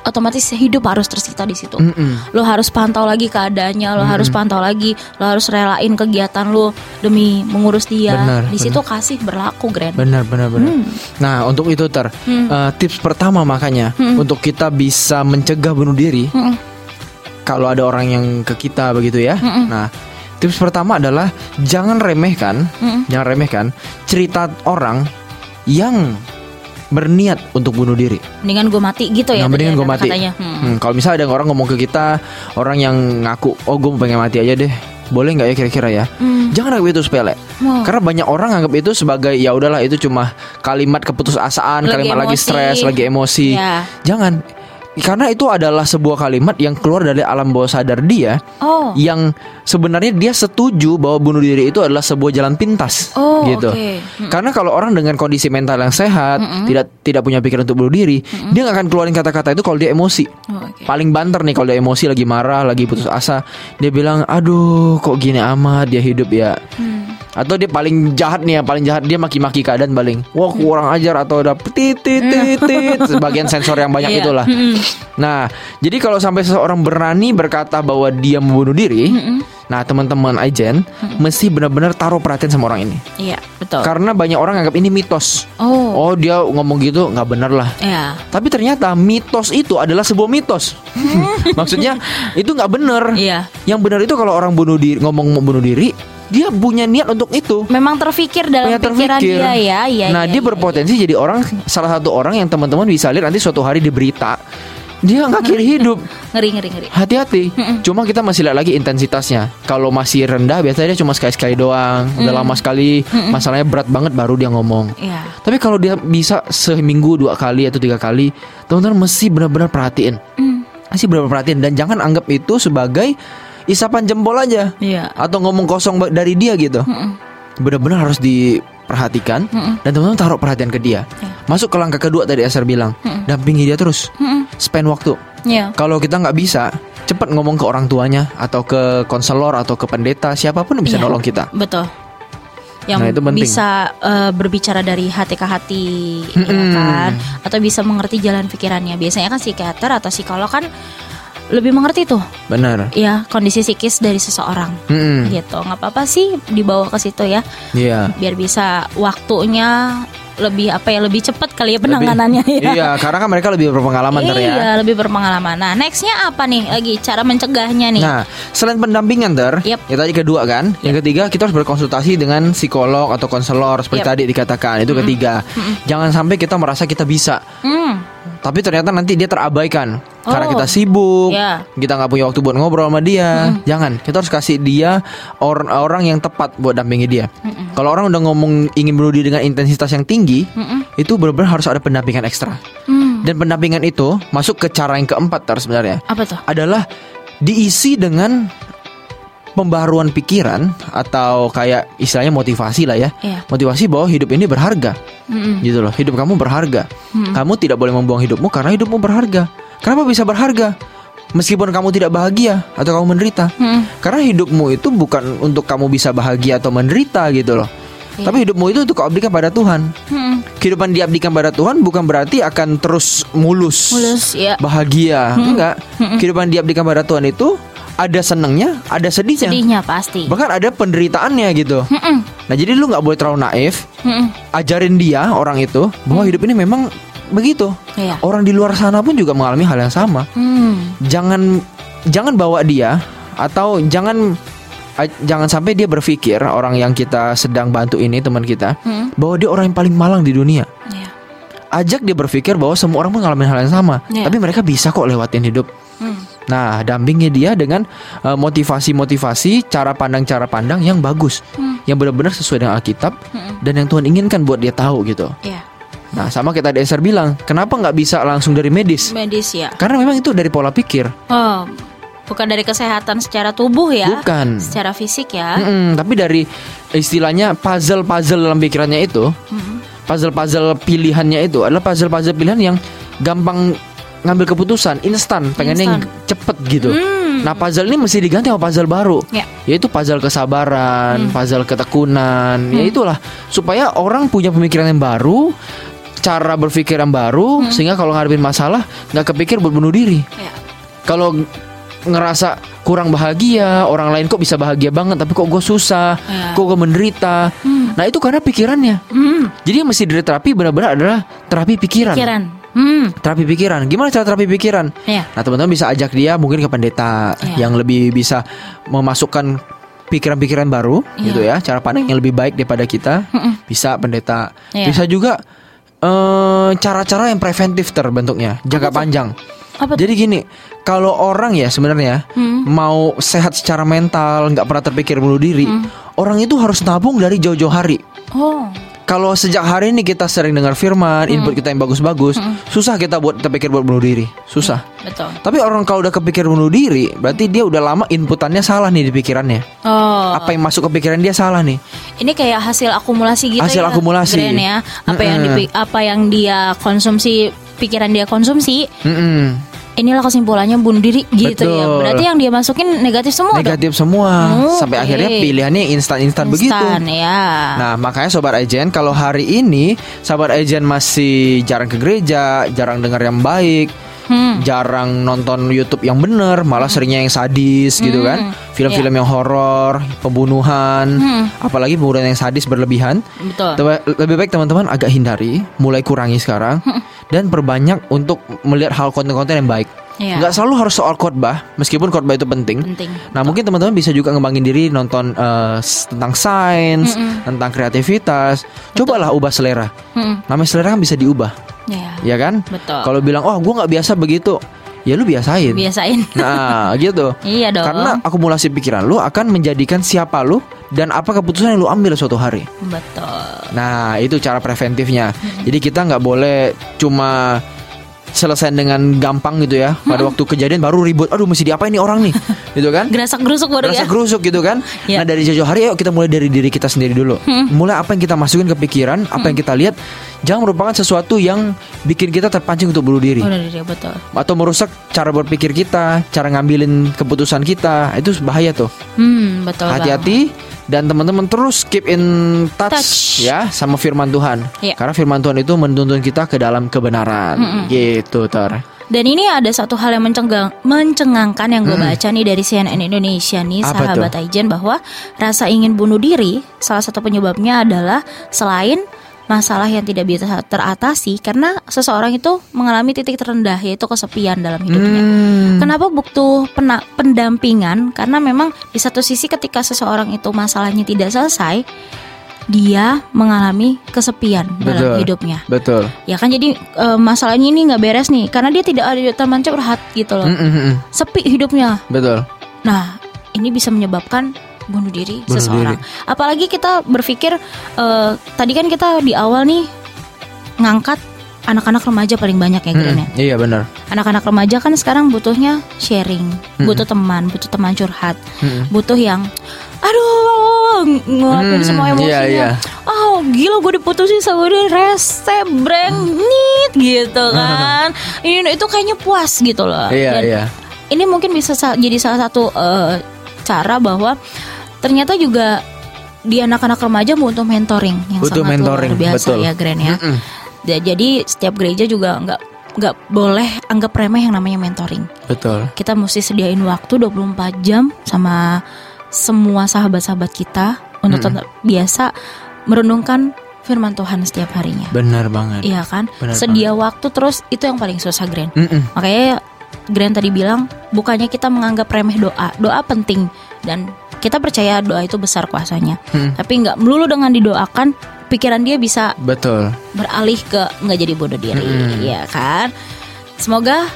[SPEAKER 1] Otomatis hidup harus tersita di situ.
[SPEAKER 2] Mm-mm.
[SPEAKER 1] Lo harus pantau lagi keadaannya, lo harus pantau lagi, lo harus relain kegiatan lo demi mengurus dia.
[SPEAKER 2] Benar,
[SPEAKER 1] di situ kasih berlaku, Grand.
[SPEAKER 2] Benar benar benar.
[SPEAKER 1] Hmm.
[SPEAKER 2] Nah untuk itu ter eh, tips pertama makanya untuk kita bisa mencegah bunuh diri
[SPEAKER 1] Mm-mm.
[SPEAKER 2] kalau ada orang yang ke kita begitu ya. Nah tips pertama adalah jangan remehkan,
[SPEAKER 1] Mm-mm.
[SPEAKER 2] jangan remehkan cerita orang yang berniat untuk bunuh diri.
[SPEAKER 1] Mendingan gue mati gitu ya.
[SPEAKER 2] Nah, mendingan gue mati.
[SPEAKER 1] Katanya. Hmm.
[SPEAKER 2] Hmm, kalau misalnya ada orang ngomong ke kita, orang yang ngaku, oh gue pengen mati aja deh, boleh nggak ya kira-kira ya?
[SPEAKER 1] Hmm.
[SPEAKER 2] Jangan anggap itu sepele.
[SPEAKER 1] Wow.
[SPEAKER 2] Karena banyak orang anggap itu sebagai ya udahlah itu cuma kalimat keputusasaan,
[SPEAKER 1] Lagi
[SPEAKER 2] kalimat lagi
[SPEAKER 1] emosi.
[SPEAKER 2] stres, lagi emosi.
[SPEAKER 1] Ya.
[SPEAKER 2] Jangan. Karena itu adalah sebuah kalimat yang keluar dari alam bawah sadar dia
[SPEAKER 1] Oh.
[SPEAKER 2] yang sebenarnya dia setuju bahwa bunuh diri itu adalah sebuah jalan pintas
[SPEAKER 1] Oh,
[SPEAKER 2] gitu.
[SPEAKER 1] oke.
[SPEAKER 2] Karena kalau orang dengan kondisi mental yang sehat, tidak tidak punya pikiran untuk bunuh diri, dia nggak akan keluarin kata-kata itu kalau dia emosi.
[SPEAKER 1] Oh, oke.
[SPEAKER 2] Paling banter nih kalau dia emosi lagi marah, lagi putus asa, dia bilang, "Aduh, kok gini amat dia hidup ya."
[SPEAKER 1] Hmm.
[SPEAKER 2] Atau dia paling jahat nih, yang paling jahat dia maki-maki keadaan paling, "Wah, kurang ajar" atau ada titit titit (laughs) sebagian sensor yang banyak
[SPEAKER 1] Iya.
[SPEAKER 2] itulah. Nah, jadi kalau sampai seseorang berani berkata bahwa dia membunuh diri, nah teman-teman Aijen mesti benar-benar taruh perhatian sama orang ini.
[SPEAKER 1] Iya, betul.
[SPEAKER 2] Karena banyak orang anggap ini mitos.
[SPEAKER 1] Oh.
[SPEAKER 2] Oh, dia ngomong gitu nggak benar lah.
[SPEAKER 1] Ya.
[SPEAKER 2] Tapi ternyata mitos itu adalah sebuah mitos. (laughs) Maksudnya itu nggak benar.
[SPEAKER 1] Iya.
[SPEAKER 2] Yang benar itu kalau orang bunuh diri ngomong mau bunuh diri, dia punya niat untuk itu.
[SPEAKER 1] Memang terfikir dalam
[SPEAKER 2] Punya
[SPEAKER 1] pikiran
[SPEAKER 2] terpikir.
[SPEAKER 1] dia ya, iya.
[SPEAKER 2] nah,
[SPEAKER 1] iya,
[SPEAKER 2] dia
[SPEAKER 1] iya,
[SPEAKER 2] berpotensi jadi orang salah satu orang yang teman-teman bisa lihat nanti suatu hari di berita dia ngakhiri (laughs) hidup.
[SPEAKER 1] iya. Ngeri ngeri ngeri.
[SPEAKER 2] Hati-hati. Cuma kita masih lihat lagi intensitasnya. Kalau masih rendah biasanya dia cuma sekali-sekali doang. Udah lama sekali, masalahnya berat banget baru dia ngomong.
[SPEAKER 1] Iya.
[SPEAKER 2] Tapi kalau dia bisa seminggu dua kali atau tiga kali, teman-teman mesti benar-benar perhatiin.
[SPEAKER 1] Hmm.
[SPEAKER 2] Mesti benar-benar perhatiin dan jangan anggap itu sebagai isapan jempol aja
[SPEAKER 1] Iya.
[SPEAKER 2] atau ngomong kosong dari dia gitu. Benar-benar harus diperhatikan dan teman-teman taruh perhatian ke dia.
[SPEAKER 1] Ya.
[SPEAKER 2] Masuk ke langkah kedua tadi Asar bilang, dampingi dia terus.
[SPEAKER 1] Mm-mm.
[SPEAKER 2] Spend waktu.
[SPEAKER 1] Iya.
[SPEAKER 2] Kalau kita nggak bisa, cepat ngomong ke orang tuanya atau ke konselor atau ke pendeta siapa pun yang bisa
[SPEAKER 1] Iya.
[SPEAKER 2] nolong kita.
[SPEAKER 1] Betul. Yang
[SPEAKER 2] Nah, itu penting.
[SPEAKER 1] bisa eh, berbicara dari hati ke hati, ya
[SPEAKER 2] Mm-mm.
[SPEAKER 1] kan? Atau bisa mengerti jalan pikirannya. Biasanya kan psikiater atau psikolog kan lebih mengerti tuh,
[SPEAKER 2] Benar.
[SPEAKER 1] ya kondisi psikis dari seseorang.
[SPEAKER 2] Mm-mm.
[SPEAKER 1] Gitu, nggak apa-apa sih dibawa ke situ ya,
[SPEAKER 2] Iya.
[SPEAKER 1] biar bisa waktunya lebih apa ya lebih cepat kali ya penanganannya
[SPEAKER 2] Lebih-
[SPEAKER 1] ya.
[SPEAKER 2] Iya, karena kan mereka lebih berpengalaman ter ya.
[SPEAKER 1] Iya, lebih berpengalaman. Nah, nextnya apa nih lagi cara mencegahnya nih?
[SPEAKER 2] Nah, selain pendampingan ter,
[SPEAKER 1] Yep.
[SPEAKER 2] ya tadi kedua kan, yang ketiga kita harus berkonsultasi dengan psikolog atau konselor seperti
[SPEAKER 1] Yep.
[SPEAKER 2] tadi dikatakan itu ketiga. Jangan sampai kita merasa kita bisa,
[SPEAKER 1] Hmm,
[SPEAKER 2] tapi ternyata nanti dia terabaikan karena
[SPEAKER 1] Oh.
[SPEAKER 2] kita sibuk,
[SPEAKER 1] Ya.
[SPEAKER 2] kita nggak punya waktu buat ngobrol sama dia. Jangan, kita harus kasih dia or- orang yang tepat buat dampingi dia. Kalau orang udah ngomong ingin bunuh diri dengan intensitas yang tinggi,
[SPEAKER 1] Mm-mm.
[SPEAKER 2] itu benar-benar harus ada pendampingan ekstra.
[SPEAKER 1] hmm,
[SPEAKER 2] Dan pendampingan itu masuk ke cara yang keempat tar sebenarnya
[SPEAKER 1] Apa tuh?
[SPEAKER 2] adalah diisi dengan pembaruan pikiran atau kayak istilahnya motivasi lah ya.
[SPEAKER 1] Iya.
[SPEAKER 2] Motivasi bahwa hidup ini berharga.
[SPEAKER 1] Mm-mm.
[SPEAKER 2] Gitu loh. Hidup kamu berharga. Kamu tidak boleh membuang hidupmu karena hidupmu berharga. Kenapa bisa berharga? Meskipun kamu tidak bahagia atau kamu menderita.
[SPEAKER 1] Mm-mm.
[SPEAKER 2] Karena hidupmu itu bukan untuk kamu bisa bahagia atau menderita gitu loh.
[SPEAKER 1] Iya.
[SPEAKER 2] Tapi hidupmu itu untuk kau abdikan pada Tuhan.
[SPEAKER 1] Mm-mm.
[SPEAKER 2] Kehidupan diabdikan pada Tuhan bukan berarti akan terus mulus,
[SPEAKER 1] Mulus ya.
[SPEAKER 2] bahagia. Enggak. Kehidupan diabdikan pada Tuhan itu ada senengnya, ada sedihnya.
[SPEAKER 1] Sedihnya pasti.
[SPEAKER 2] Bahkan ada penderitaannya gitu.
[SPEAKER 1] Mm-mm.
[SPEAKER 2] Nah, jadi lu nggak boleh terlalu naif.
[SPEAKER 1] Mm-mm.
[SPEAKER 2] Ajarin dia orang itu bahwa hidup ini memang begitu.
[SPEAKER 1] Iya.
[SPEAKER 2] Orang di luar sana pun juga mengalami hal yang sama.
[SPEAKER 1] Hmm.
[SPEAKER 2] Jangan jangan bawa dia atau jangan jangan sampai dia berpikir orang yang kita sedang bantu ini teman kita
[SPEAKER 1] Hmm.
[SPEAKER 2] bahwa dia orang yang paling malang di dunia.
[SPEAKER 1] Iya.
[SPEAKER 2] Ajak dia berpikir bahwa semua orang mengalami hal yang sama,
[SPEAKER 1] Iya.
[SPEAKER 2] tapi mereka bisa kok lewatin hidup.
[SPEAKER 1] Hmm.
[SPEAKER 2] Nah, dampingi dia dengan eh, motivasi-motivasi, cara pandang-cara pandang yang bagus,
[SPEAKER 1] Hmm.
[SPEAKER 2] yang benar-benar sesuai dengan Alkitab
[SPEAKER 1] Mm-mm.
[SPEAKER 2] dan yang Tuhan inginkan buat dia tahu gitu.
[SPEAKER 1] Iya.
[SPEAKER 2] Nah, sama kita di Esther bilang, kenapa nggak bisa langsung dari medis?
[SPEAKER 1] Medis ya.
[SPEAKER 2] Karena memang itu dari pola pikir,
[SPEAKER 1] Oh, bukan dari kesehatan secara tubuh ya.
[SPEAKER 2] bukan.
[SPEAKER 1] Secara fisik ya.
[SPEAKER 2] Mm-mm, tapi dari istilahnya puzzle-puzzle dalam pikirannya itu, puzzle-puzzle pilihannya itu adalah puzzle-puzzle pilihan yang gampang ngambil keputusan instan, pengennya yang cepet gitu.
[SPEAKER 1] Hmm.
[SPEAKER 2] Nah, puzzle ini mesti diganti sama puzzle baru.
[SPEAKER 1] Ya.
[SPEAKER 2] Yaitu puzzle kesabaran, puzzle ketekunan, ya itulah supaya orang punya pemikiran yang baru, cara berpikir yang baru sehingga kalau ngadepin masalah nggak kepikir buat bunuh diri.
[SPEAKER 1] Ya.
[SPEAKER 2] Kalau ngerasa kurang bahagia, orang lain kok bisa bahagia banget tapi kok gue susah,
[SPEAKER 1] Ya.
[SPEAKER 2] kok gue menderita. Nah, itu karena pikirannya.
[SPEAKER 1] Hmm.
[SPEAKER 2] Jadi yang mesti dari terapi benar-benar adalah terapi pikiran.
[SPEAKER 1] Pikiran. Hmm.
[SPEAKER 2] Terapi pikiran. Gimana cara terapi pikiran?
[SPEAKER 1] Ya.
[SPEAKER 2] Nah, teman-teman bisa ajak dia mungkin ke pendeta
[SPEAKER 1] Iya.
[SPEAKER 2] yang lebih bisa memasukkan pikiran-pikiran baru
[SPEAKER 1] Iya.
[SPEAKER 2] gitu ya, cara pandang yang lebih baik daripada kita. Bisa pendeta.
[SPEAKER 1] Iya.
[SPEAKER 2] Bisa juga eh, cara-cara yang preventif terbentuknya, jangka panjang.
[SPEAKER 1] Apa?
[SPEAKER 2] Jadi gini, kalau orang ya sebenarnya
[SPEAKER 1] Hmm.
[SPEAKER 2] mau sehat secara mental, nggak pernah terpikir bunuh diri, orang itu harus nabung dari jauh-jauh hari.
[SPEAKER 1] Oh.
[SPEAKER 2] Kalau sejak hari ini kita sering dengar firman, input kita yang bagus-bagus, susah kita buat terpikir buat bunuh diri, susah.
[SPEAKER 1] Betul.
[SPEAKER 2] Tapi orang kalau udah kepikir bunuh diri, berarti dia udah lama inputannya salah nih di pikirannya.
[SPEAKER 1] Oh.
[SPEAKER 2] Apa yang masuk ke pikiran dia salah nih.
[SPEAKER 1] Ini kayak hasil akumulasi gitu
[SPEAKER 2] Hasil
[SPEAKER 1] ya.
[SPEAKER 2] akumulasi.
[SPEAKER 1] Ya. Apa yang
[SPEAKER 2] Mm-mm.
[SPEAKER 1] dipi- apa yang dia konsumsi, pikiran dia konsumsi,
[SPEAKER 2] Mm-mm.
[SPEAKER 1] Inilah kesimpulannya bunuh diri gitu ya.
[SPEAKER 2] Betul.
[SPEAKER 1] Berarti yang dia masukin negatif semua dong?
[SPEAKER 2] Negatif semua,
[SPEAKER 1] Oke.
[SPEAKER 2] sampai akhirnya pilihannya instan-instan begitu.
[SPEAKER 1] Instan, ya.
[SPEAKER 2] Nah, makanya sobat Ajen kalau hari ini sobat Ajen masih jarang ke gereja, jarang dengar yang baik,
[SPEAKER 1] Hmm.
[SPEAKER 2] jarang nonton YouTube yang bener, malah seringnya yang sadis gitu kan. Film-film yang horor, pembunuhan,
[SPEAKER 1] Hmm.
[SPEAKER 2] apalagi pembunuhan yang sadis berlebihan.
[SPEAKER 1] Betul.
[SPEAKER 2] Lebih baik teman-teman agak hindari, mulai kurangi sekarang dan perbanyak untuk melihat hal konten-konten yang baik.
[SPEAKER 1] Iya.
[SPEAKER 2] Nggak selalu harus soal khotbah, meskipun khotbah itu penting.
[SPEAKER 1] Penting.
[SPEAKER 2] Nah mungkin teman-teman bisa juga ngembangin diri nonton s- tentang sains, tentang kreativitas. Cobalah ubah selera.
[SPEAKER 1] Mm-mm.
[SPEAKER 2] Namanya selera kan bisa diubah,
[SPEAKER 1] Ya.
[SPEAKER 2] ya kan?
[SPEAKER 1] Betul.
[SPEAKER 2] Kalau bilang, oh gue nggak biasa begitu, ya lu biasain.
[SPEAKER 1] Biasain. (laughs)
[SPEAKER 2] Nah gitu.
[SPEAKER 1] Iya dong.
[SPEAKER 2] Karena akumulasi pikiran lu akan menjadikan siapa lu dan apa keputusan yang lu ambil suatu hari.
[SPEAKER 1] Betul.
[SPEAKER 2] Nah itu cara preventifnya. Jadi kita nggak boleh cuma selesai dengan gampang gitu ya. Pada waktu kejadian baru ribut. Aduh mesti diapain nih orang nih, (laughs) gitu kan?
[SPEAKER 1] Gerasak gerusuk baru
[SPEAKER 2] Rasa
[SPEAKER 1] ya.
[SPEAKER 2] gerusuk gitu kan
[SPEAKER 1] Ya.
[SPEAKER 2] Nah dari jauh hari Ayo kita mulai dari diri kita sendiri dulu Mulai apa yang kita masukin ke pikiran Apa yang kita lihat Jangan merupakan sesuatu yang Bikin kita terpancing untuk bunuh diri
[SPEAKER 1] Udah diri betul.
[SPEAKER 2] Atau merusak cara berpikir kita Cara ngambilin keputusan kita Itu bahaya tuh
[SPEAKER 1] Hmm, betul.
[SPEAKER 2] Hati-hati Dan teman-teman terus keep in touch,
[SPEAKER 1] Touch.
[SPEAKER 2] Ya sama firman Tuhan.
[SPEAKER 1] Iya.
[SPEAKER 2] Karena firman Tuhan itu menuntun kita ke dalam kebenaran. Gitu Tor.
[SPEAKER 1] Dan ini ada satu hal yang mencenggang, mencengangkan yang gue baca nih dari CNN Indonesia nih
[SPEAKER 2] Apa
[SPEAKER 1] sahabat Aijen bahwa rasa ingin bunuh diri salah satu penyebabnya adalah selain masalah yang tidak bisa teratasi karena seseorang itu mengalami titik terendah yaitu kesepian dalam hidupnya.
[SPEAKER 2] Hmm.
[SPEAKER 1] Kenapa butuh pena- pendampingan? Karena memang di satu sisi ketika seseorang itu masalahnya tidak selesai, dia mengalami kesepian dalam
[SPEAKER 2] Betul.
[SPEAKER 1] hidupnya.
[SPEAKER 2] Betul
[SPEAKER 1] Ya kan jadi e, masalahnya ini nggak beres nih karena dia tidak ada teman curhat gitu loh.
[SPEAKER 2] Mm, mm.
[SPEAKER 1] Sepi hidupnya.
[SPEAKER 2] Betul
[SPEAKER 1] Nah, ini bisa menyebabkan bunuh diri
[SPEAKER 2] Bunuh
[SPEAKER 1] seseorang. Apalagi kita berpikir e, tadi kan kita di awal nih ngangkat anak-anak remaja paling banyak ya Gren ya.
[SPEAKER 2] Iya benar.
[SPEAKER 1] Anak-anak remaja kan sekarang butuhnya sharing, butuh teman, butuh teman curhat, butuh yang aduh ngeluapin
[SPEAKER 2] Hmm,
[SPEAKER 1] semua
[SPEAKER 2] iya,
[SPEAKER 1] emosinya.
[SPEAKER 2] iya.
[SPEAKER 1] Oh gila gue diputusin sama dia rese brengit gitu kan. Ini itu kayaknya puas gitu loh.
[SPEAKER 2] Iya
[SPEAKER 1] Dan
[SPEAKER 2] iya.
[SPEAKER 1] Ini mungkin bisa sa- jadi salah satu eh, cara bahwa ternyata juga di anak-anak remaja butuh mentoring yang
[SPEAKER 2] Butuh
[SPEAKER 1] sangat
[SPEAKER 2] mentoring,
[SPEAKER 1] luar biasa
[SPEAKER 2] betul.
[SPEAKER 1] ya Gren ya.
[SPEAKER 2] Mm-mm.
[SPEAKER 1] Ya, Jadi setiap gereja juga nggak nggak boleh anggap remeh yang namanya mentoring.
[SPEAKER 2] Betul.
[SPEAKER 1] Kita mesti sediain waktu 24 jam sama semua sahabat-sahabat kita untuk tetap biasa merenungkan firman Tuhan setiap harinya.
[SPEAKER 2] Benar banget.
[SPEAKER 1] Iya kan?
[SPEAKER 2] Benar
[SPEAKER 1] Sedia waktu terus itu yang paling susah Gren.
[SPEAKER 2] Mm-mm.
[SPEAKER 1] Makanya Grand tadi bilang bukannya kita menganggap remeh doa, doa penting dan kita percaya doa itu besar kuasanya.
[SPEAKER 2] Hmm.
[SPEAKER 1] Tapi nggak melulu dengan didoakan, pikiran dia bisa
[SPEAKER 2] Betul.
[SPEAKER 1] beralih ke nggak jadi bodoh diri,
[SPEAKER 2] Hmm.
[SPEAKER 1] ya kan? Semoga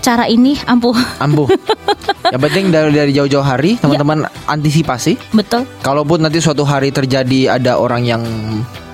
[SPEAKER 1] cara ini ampuh,
[SPEAKER 2] Ampuh. (laughs) Yang penting dari dari jauh-jauh hari teman-teman antisipasi.
[SPEAKER 1] betul.
[SPEAKER 2] Kalaupun nanti suatu hari terjadi ada orang yang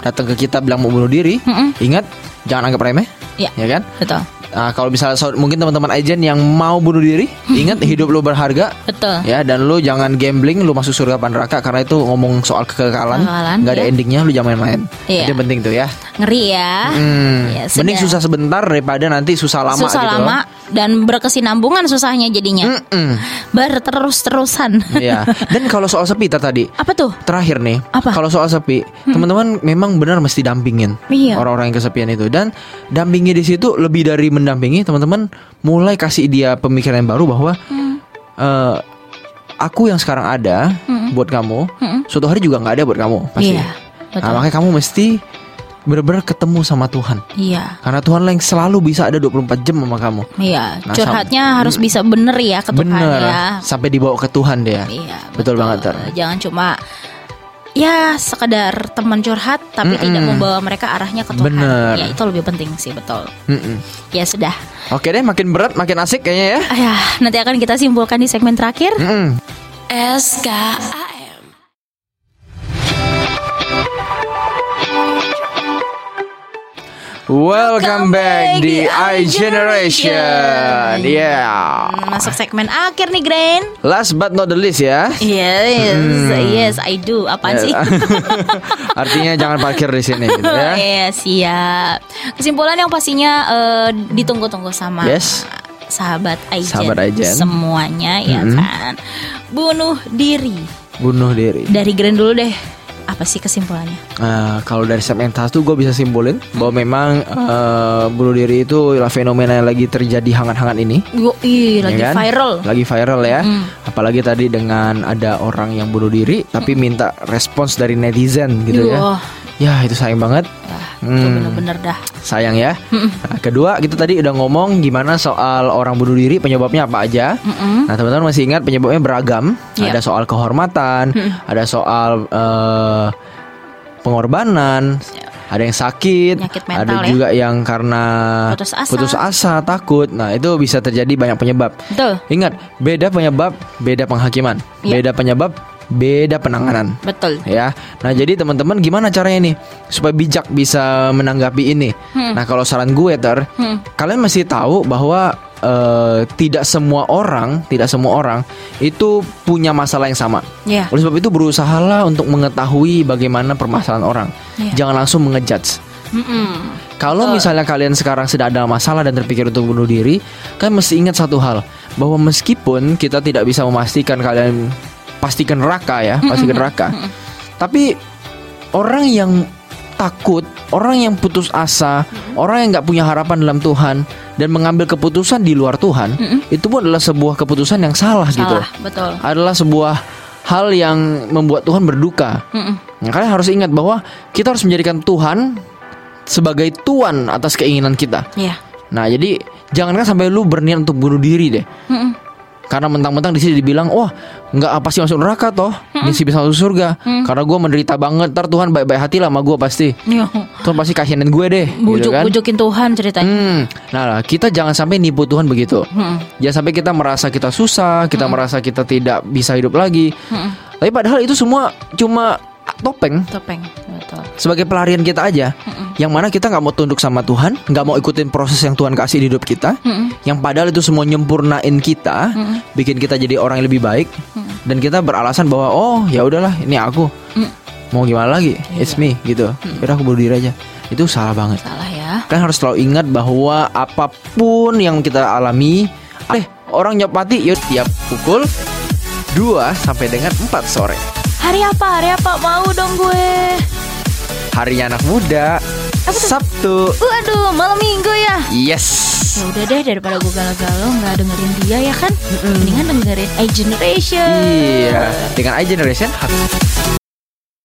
[SPEAKER 2] datang ke kita bilang mau bunuh diri,
[SPEAKER 1] Mm-mm.
[SPEAKER 2] ingat jangan anggap remeh,
[SPEAKER 1] Ya,
[SPEAKER 2] ya kan?
[SPEAKER 1] betul,
[SPEAKER 2] Nah, kalau misalnya so- mungkin teman-teman agent yang mau bunuh diri, (laughs) ingat hidup lu berharga,
[SPEAKER 1] betul.
[SPEAKER 2] ya dan lu jangan gambling, lu masuk surga neraka karena itu ngomong soal kekekalan,
[SPEAKER 1] Kekekalan,
[SPEAKER 2] nggak ada
[SPEAKER 1] ya.
[SPEAKER 2] endingnya, lu jangan main-main.
[SPEAKER 1] Iya.
[SPEAKER 2] Itu yang penting tuh ya.
[SPEAKER 1] Ngeri ya.
[SPEAKER 2] Hmm,
[SPEAKER 1] Ya,
[SPEAKER 2] mending susah sebentar daripada nanti susah lama
[SPEAKER 1] Susah
[SPEAKER 2] gitu.
[SPEAKER 1] lama dan berkesinambungan susahnya jadinya.
[SPEAKER 2] Mm-mm.
[SPEAKER 1] Berterus-terusan.
[SPEAKER 2] Iya. (laughs) Dan kalau soal sepi tadi
[SPEAKER 1] Apa tuh?
[SPEAKER 2] terakhir nih,
[SPEAKER 1] Apa?
[SPEAKER 2] kalau soal sepi, teman-teman memang benar mesti dampingin
[SPEAKER 1] Iya.
[SPEAKER 2] orang-orang yang kesepian itu dan dampingi di situ lebih dari mendampingi, teman-teman mulai kasih dia pemikiran yang baru bahwa eh, aku yang sekarang ada buat kamu, suatu hari juga nggak ada buat kamu pasti.
[SPEAKER 1] Iya, betul.
[SPEAKER 2] Nah, makanya kamu mesti benar-benar ketemu sama Tuhan.
[SPEAKER 1] Iya.
[SPEAKER 2] Karena Tuhan lah yang selalu bisa ada 24 jam sama kamu.
[SPEAKER 1] Iya,
[SPEAKER 2] Nah,
[SPEAKER 1] curhatnya harus bisa bener ya ke Tuhan ya.
[SPEAKER 2] sampai dibawa ke Tuhan dia.
[SPEAKER 1] Iya,
[SPEAKER 2] Betul banget, Tar.
[SPEAKER 1] Jangan cuma ya sekedar teman curhat tapi
[SPEAKER 2] Mm-mm.
[SPEAKER 1] tidak membawa mereka arahnya ke Tuhan.
[SPEAKER 2] Bener.
[SPEAKER 1] Ya, itu lebih penting sih, betul.
[SPEAKER 2] Mm-mm.
[SPEAKER 1] Ya sudah.
[SPEAKER 2] Oke deh, makin berat, makin asik kayaknya ya.
[SPEAKER 1] Ayah, nanti akan kita simpulkan di segmen terakhir.
[SPEAKER 2] Mm-mm.
[SPEAKER 1] SKAM.
[SPEAKER 2] Welcome back di I Generation. Yeah.
[SPEAKER 1] Masuk segmen akhir nih, Grain.
[SPEAKER 2] Last but not the least ya.
[SPEAKER 1] Yes, yes, I do. Apaan sih? (laughs)
[SPEAKER 2] Artinya jangan parkir di sini gitu ya. (laughs)
[SPEAKER 1] Iya siap. Kesimpulan yang pastinya eh, ditunggu-tunggu sama
[SPEAKER 2] Yes.
[SPEAKER 1] sahabat Aijen,
[SPEAKER 2] Sahabat Aijen.
[SPEAKER 1] semuanya ya kan. Bunuh diri.
[SPEAKER 2] Bunuh diri.
[SPEAKER 1] Dari Grand dulu deh. Apa sih kesimpulannya?
[SPEAKER 2] Nah, kalau dari segmen satu gue bisa simpulin bahwa memang eh, bunuh diri itu fenomena yang lagi terjadi hangat-hangat ini.
[SPEAKER 1] Yo, ih, lagi
[SPEAKER 2] ya kan?
[SPEAKER 1] viral.
[SPEAKER 2] Lagi viral ya. Apalagi tadi dengan ada orang yang bunuh diri tapi minta respons dari netizen gitu ya. Ya, itu sayang banget.
[SPEAKER 1] itu
[SPEAKER 2] Hmm.
[SPEAKER 1] bener-bener dah.
[SPEAKER 2] Sayang ya. Nah, kedua, kita tadi udah ngomong gimana soal orang bunuh diri, penyebabnya apa aja.
[SPEAKER 1] Mm-mm.
[SPEAKER 2] Nah, teman-teman masih ingat penyebabnya beragam.
[SPEAKER 1] Iya.
[SPEAKER 2] Ada soal kehormatan, ada soal eh, pengorbanan, ada yang sakit,
[SPEAKER 1] Penyakit
[SPEAKER 2] ada
[SPEAKER 1] mental ya.
[SPEAKER 2] juga yang karena
[SPEAKER 1] Putus asa.
[SPEAKER 2] asa, takut. Nah, itu bisa terjadi banyak penyebab.
[SPEAKER 1] Betul,
[SPEAKER 2] Ingat, beda penyebab, beda penghakiman.
[SPEAKER 1] Iya.
[SPEAKER 2] Beda penyebab, beda penanganan
[SPEAKER 1] betul.
[SPEAKER 2] ya. Nah, jadi teman-teman gimana caranya nih supaya bijak bisa menanggapi ini? Nah, kalau saran gue ter,
[SPEAKER 1] Hmm.
[SPEAKER 2] kalian mesti tahu bahwa eh, tidak semua orang, tidak semua orang itu punya masalah yang sama.
[SPEAKER 1] Ya,
[SPEAKER 2] Oleh sebab itu berusahalah untuk mengetahui bagaimana permasalahan orang.
[SPEAKER 1] Iya.
[SPEAKER 2] Jangan langsung mengejudge.
[SPEAKER 1] Mm-mm.
[SPEAKER 2] Kalau misalnya kalian sekarang sedang ada masalah dan terpikir untuk bunuh diri, kalian mesti ingat satu hal bahwa meskipun kita tidak bisa memastikan kalian pastikan neraka ya, pastikan neraka. Tapi orang yang takut, orang yang putus asa, orang yang nggak punya harapan dalam Tuhan dan mengambil keputusan di luar Tuhan, itu pun adalah sebuah keputusan yang salah, gitu.
[SPEAKER 1] salah, betul.
[SPEAKER 2] Adalah sebuah hal yang membuat Tuhan berduka. Nah, kalian harus ingat bahwa kita harus menjadikan Tuhan sebagai tuan atas keinginan kita.
[SPEAKER 1] Ya,
[SPEAKER 2] Nah, jadi jangankan sampai lu berniat untuk bunuh diri deh.
[SPEAKER 1] Mm-mm.
[SPEAKER 2] Karena mentang-mentang di sini dibilang, wah nggak apa sih masuk neraka toh, misi bisa masuk surga. Karena gue menderita banget, ntar Tuhan baik-baik hati lah sama gue pasti.
[SPEAKER 1] Yo,
[SPEAKER 2] Tuhan pasti kasihanin gue deh, gitu
[SPEAKER 1] bujuk
[SPEAKER 2] kan?
[SPEAKER 1] bujukin Tuhan ceritanya.
[SPEAKER 2] Hmm, nah kita jangan sampai nipu Tuhan begitu.
[SPEAKER 1] Mm-mm.
[SPEAKER 2] Jangan sampai kita merasa kita susah, kita merasa kita tidak bisa hidup lagi.
[SPEAKER 1] Mm-mm.
[SPEAKER 2] Tapi padahal itu semua cuma topeng.
[SPEAKER 1] Topeng, betul.
[SPEAKER 2] sebagai pelarian kita aja. Yang mana kita nggak mau tunduk sama Tuhan, nggak mau ikutin proses yang Tuhan kasih di hidup kita. Yang padahal itu semua nyempurnain kita, bikin kita jadi orang yang lebih baik. Dan kita beralasan bahwa oh ya udahlah ini aku. Mau gimana lagi? It's me gitu. Udah aku bunuh diri aja. Itu salah banget.
[SPEAKER 1] Salah ya.
[SPEAKER 2] Kan harus selalu ingat bahwa apa pun yang kita alami, eh orang nyopati yuk tiap pukul 2 sampai dengan 4 sore.
[SPEAKER 1] Hari apa? Hari apa? Mau dong gue.
[SPEAKER 2] Harinya anak muda. Sabtu.
[SPEAKER 1] Waduh, malam minggu ya.
[SPEAKER 2] Yes.
[SPEAKER 1] Ya udah deh daripada gue galau-galau nggak dengerin dia ya kan. Mendingan dengerin A Generation.
[SPEAKER 2] Iya, dengan iGeneration.